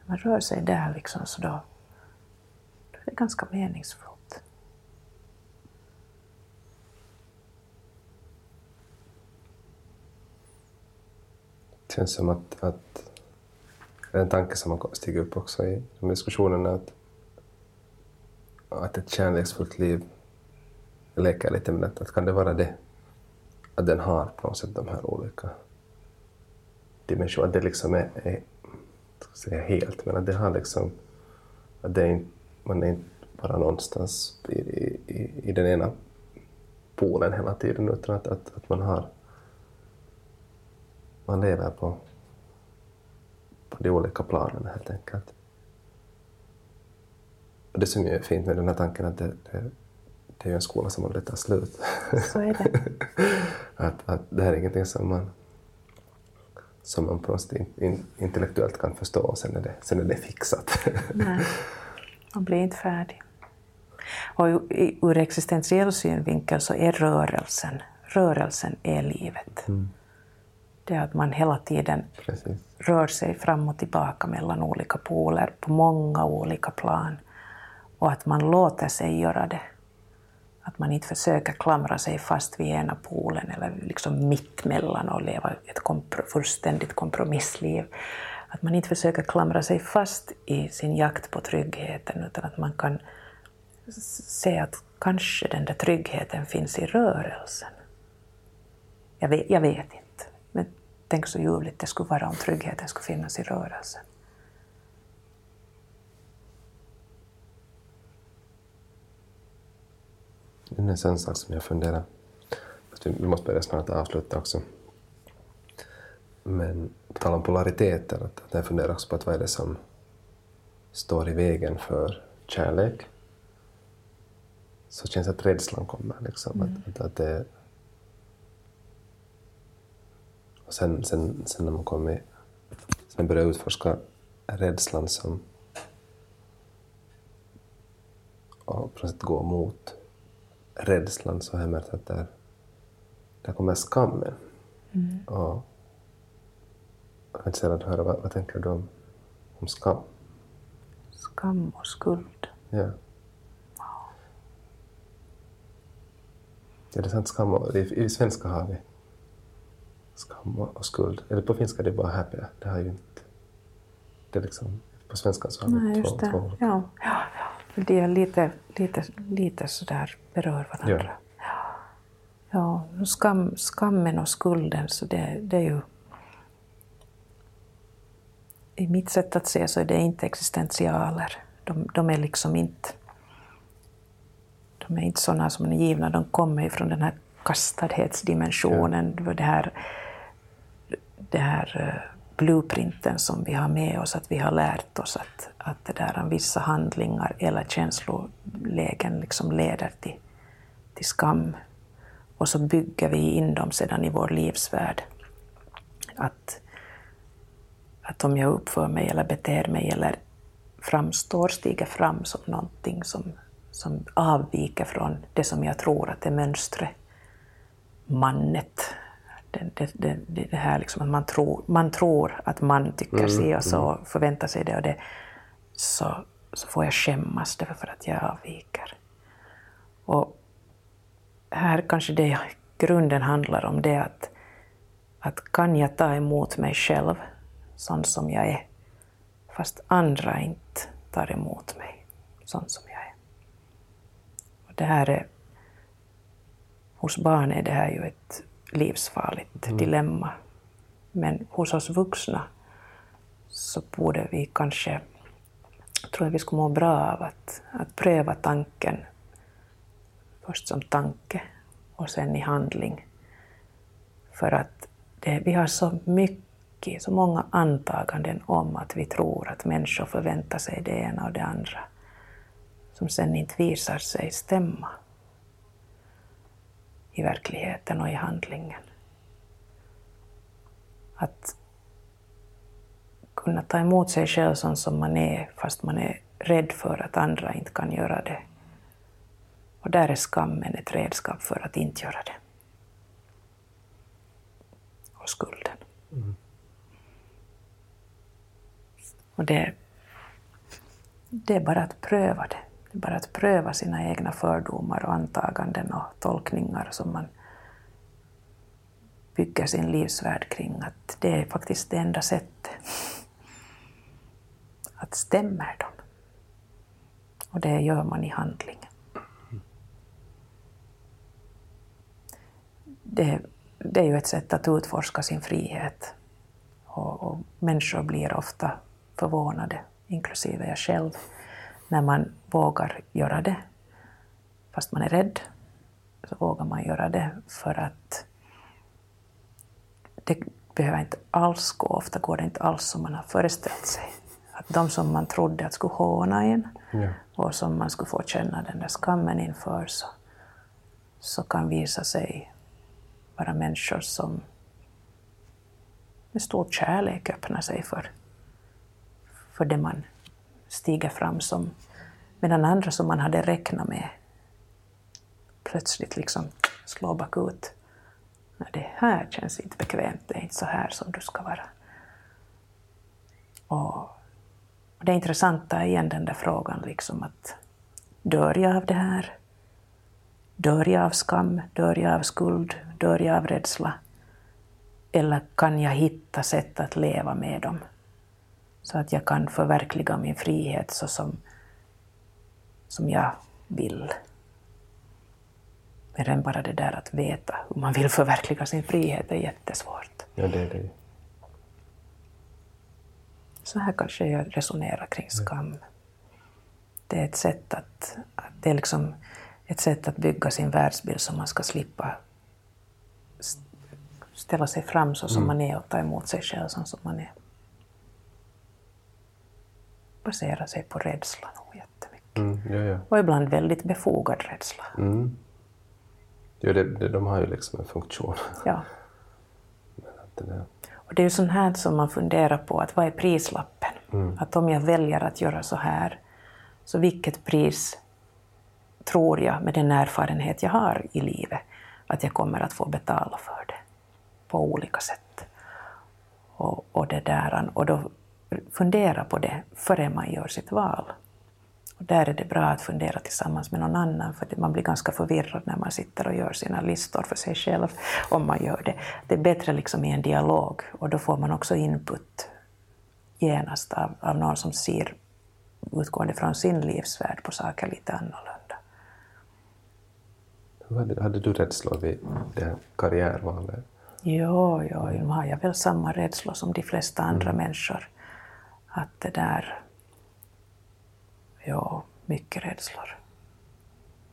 Man rör sig där liksom så då det är ganska meningsfullt. Det känns som att, att en tanke som har stigit upp också i de diskussionerna att, att ett kärleksfullt liv, jag leker lite med det, kan det vara det? Att den har på något sätt de här olika dimensionerna, att det liksom är, är säga helt, men att det har liksom, att det är inte man är inte bara någonstans i, i, i den ena polen hela tiden, utan att, att, att man har, man lever på, på de olika planen helt enkelt. Och det som är fint med den här tanken att det, det, det är en skola som aldrig tar slut. Så är det. (laughs) att, att det här är ingenting som man, som man på sätt in, intellektuellt kan förstå och sen är det, sen är det fixat. Man blir inte färdig. Och ur existentiell synvinkel så är rörelsen, rörelsen är livet. Mm. Det är att man hela tiden Precis. rör sig fram och tillbaka mellan olika poler på många olika plan. Och att man låter sig göra det. Att man inte försöker klamra sig fast vid ena polen eller liksom mittemellan och leva ett kompro fullständigt kompromissliv. Att man inte försöker klamra sig fast i sin jakt på tryggheten utan att man kan se att kanske den där tryggheten finns i rörelsen. Jag vet, jag vet inte, men tänk så ljuvligt det skulle vara om tryggheten skulle finnas i rörelsen. Det är en sån sak som jag funderar Vi måste börja snart avsluta också. Men på tal om polariteter, att jag funderar också på att vad är det som står i vägen för kärlek? Så känns det att rädslan kommer. Liksom. Mm. Att, att, att det... Och sen, sen, sen när man kommer sen börjar utforska rädslan som och på något sätt gå mot rädslan så har jag märkt att där, där kommer skammen. Mm. Och intresserad av att höra, vad, vad tänker du om, om skam? Skam och skuld. Ja. Är det sant? Skam och, i, I svenska har vi skam och skuld. Eller på finska är det bara happy. Det har ju inte... Det är liksom, på svenska så har vi Nej, två, det. två Ja, ja, ja. Det är lite, lite, lite sådär berör varandra. Ja. Ja, skam, skammen och skulden, så det, det är ju... I mitt sätt att se så är det inte existentialer. De, de är liksom inte... De är inte sådana som är givna, de kommer ifrån den här kastadhetsdimensionen, ja. det här, det här eh, blueprinten som vi har med oss, att vi har lärt oss att, att det där, vissa handlingar eller känslolägen liksom leder till, till skam. Och så bygger vi in dem sedan i vår livsvärld. Att, att om jag uppför mig eller beter mig eller framstår, stiger fram som någonting som, som avviker från det som jag tror att är mönstret, mannet, det, det, det, det här liksom att man tror, man tror att man tycker mm, si och så, mm. förväntar sig det och det, så, så får jag skämmas därför för att jag avviker. Och här kanske det grunden handlar om det att, att kan jag ta emot mig själv sån som jag är, fast andra inte tar emot mig sån som jag är. Och det här är, hos barn är det här ju ett livsfarligt mm. dilemma. Men hos oss vuxna så borde vi kanske, tror jag vi skulle må bra av att, att pröva tanken, först som tanke och sen i handling. För att det, vi har så mycket, så många antaganden om att vi tror att människor förväntar sig det ena och det andra, som sen inte visar sig stämma i verkligheten och i handlingen. Att kunna ta emot sig själv som, som man är, fast man är rädd för att andra inte kan göra det. Och där är skammen ett redskap för att inte göra det. Och skulden. Mm. Och det, det är bara att pröva det. Det är bara att pröva sina egna fördomar och antaganden och tolkningar som man bygger sin livsvärld kring att det är faktiskt det enda sättet. Att stämmer de? Och det gör man i handling. Det, det är ju ett sätt att utforska sin frihet. Och, och människor blir ofta förvånade, inklusive jag själv, när man vågar göra det. Fast man är rädd så vågar man göra det för att det behöver inte alls gå, ofta går det inte alls som man har föreställt sig. Att de som man trodde att skulle håna en Ja. och som man skulle få känna den där skammen inför så, så kan visa sig vara människor som med stor kärlek öppnar sig för, för det man stiger fram som, medan andra som man hade räknat med plötsligt liksom slår bakut. Nej, det här känns inte bekvämt, det är inte så här som du ska vara. Och det intressanta är igen den där frågan liksom att dör jag av det här? Dör jag av skam? Dör jag av skuld? Dör jag av rädsla? Eller kan jag hitta sätt att leva med dem? Så att jag kan förverkliga min frihet så som, som jag vill. Mer än bara det där att veta hur man vill förverkliga sin frihet är jättesvårt. Ja, det är det. Så här kanske jag resonerar kring skam. Det är ett sätt att, att det är liksom ett sätt att bygga sin världsbild så man ska slippa st- ställa sig fram så som man är och ta emot sig själv som, som man är. Basera sig på rädsla nog jättemycket. Mm, ja, ja. Och ibland väldigt befogad rädsla. Mm. Ja, det, det, de har ju liksom en funktion. Ja. (laughs) Att det. Och det är ju sånt här som man funderar på, att vad är prislappen? Att om jag väljer att göra så här, så vilket pris tror jag med den erfarenhet jag har i livet att jag kommer att få betala för det på olika sätt. Och, och, det där, och då fundera på det före man gör sitt val. Och där är det bra att fundera tillsammans med någon annan, för man blir ganska förvirrad när man sitter och gör sina listor för sig själv, om man gör det. Det är bättre liksom i en dialog, och då får man också input genast av, av någon som ser, utgående från sin livsvärld, på saker lite annorlunda. Hur hade, hade du rädslor vid det här karriärvalet? Jo, jo, nu har jag väl samma rädslor som de flesta andra människor. Att det där... Ja, mycket rädslor.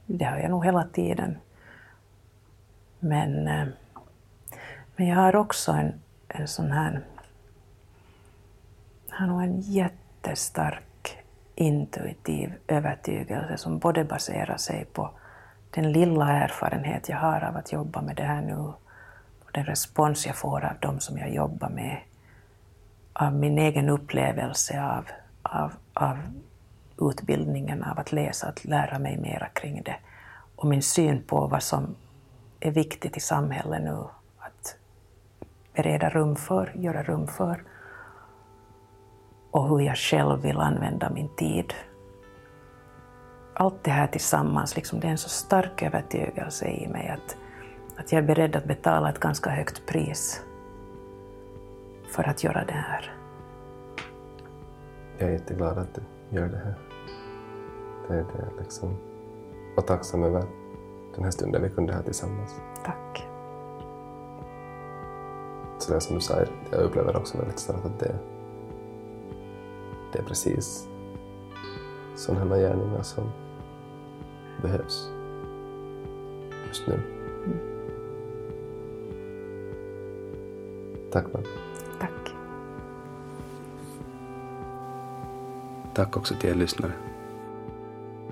Det har jag nog hela tiden. Men, eh, men jag har också en, en sån här... Jag har nog en jättestark intuitiv övertygelse som både baserar sig på den lilla erfarenhet jag har av att jobba med det här nu och den respons jag får av dem som jag jobbar med, av min egen upplevelse av, av, av utbildningen, av att läsa, att lära mig mera kring det. Och min syn på vad som är viktigt i samhället nu att bereda rum för, göra rum för. Och hur jag själv vill använda min tid. Allt det här tillsammans, liksom, det är en så stark övertygelse i mig att, att jag är beredd att betala ett ganska högt pris för att göra det här. Jag är jätteglad att du gör det här. Det är det liksom. Och tacksam över den här stunden vi kunde ha tillsammans. Tack. Så det som du sa, jag upplever också väldigt starkt att det, det är precis sådana gärningar som behövs just nu. Tack man. Tack också till er lyssnare.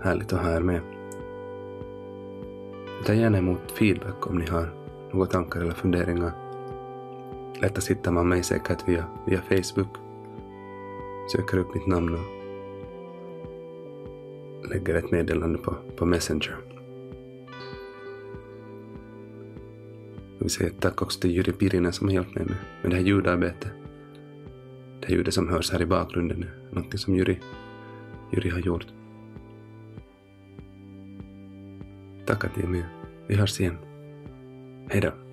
Härligt att ha er med. Ta gärna emot feedback om ni har några tankar eller funderingar. Lättast hittar man mig säkert via, via Facebook. Söker upp mitt namn och lägger ett meddelande på, på Messenger. Jag vill säga tack också till Jyri Pirinen som har hjälpt mig med, med det här ljudarbetet. Det ljudet som hörs här i bakgrunden nu någonting som Jyri, Jyri har gjort. Tack att ni är med. Vi hörs igen. Hej då.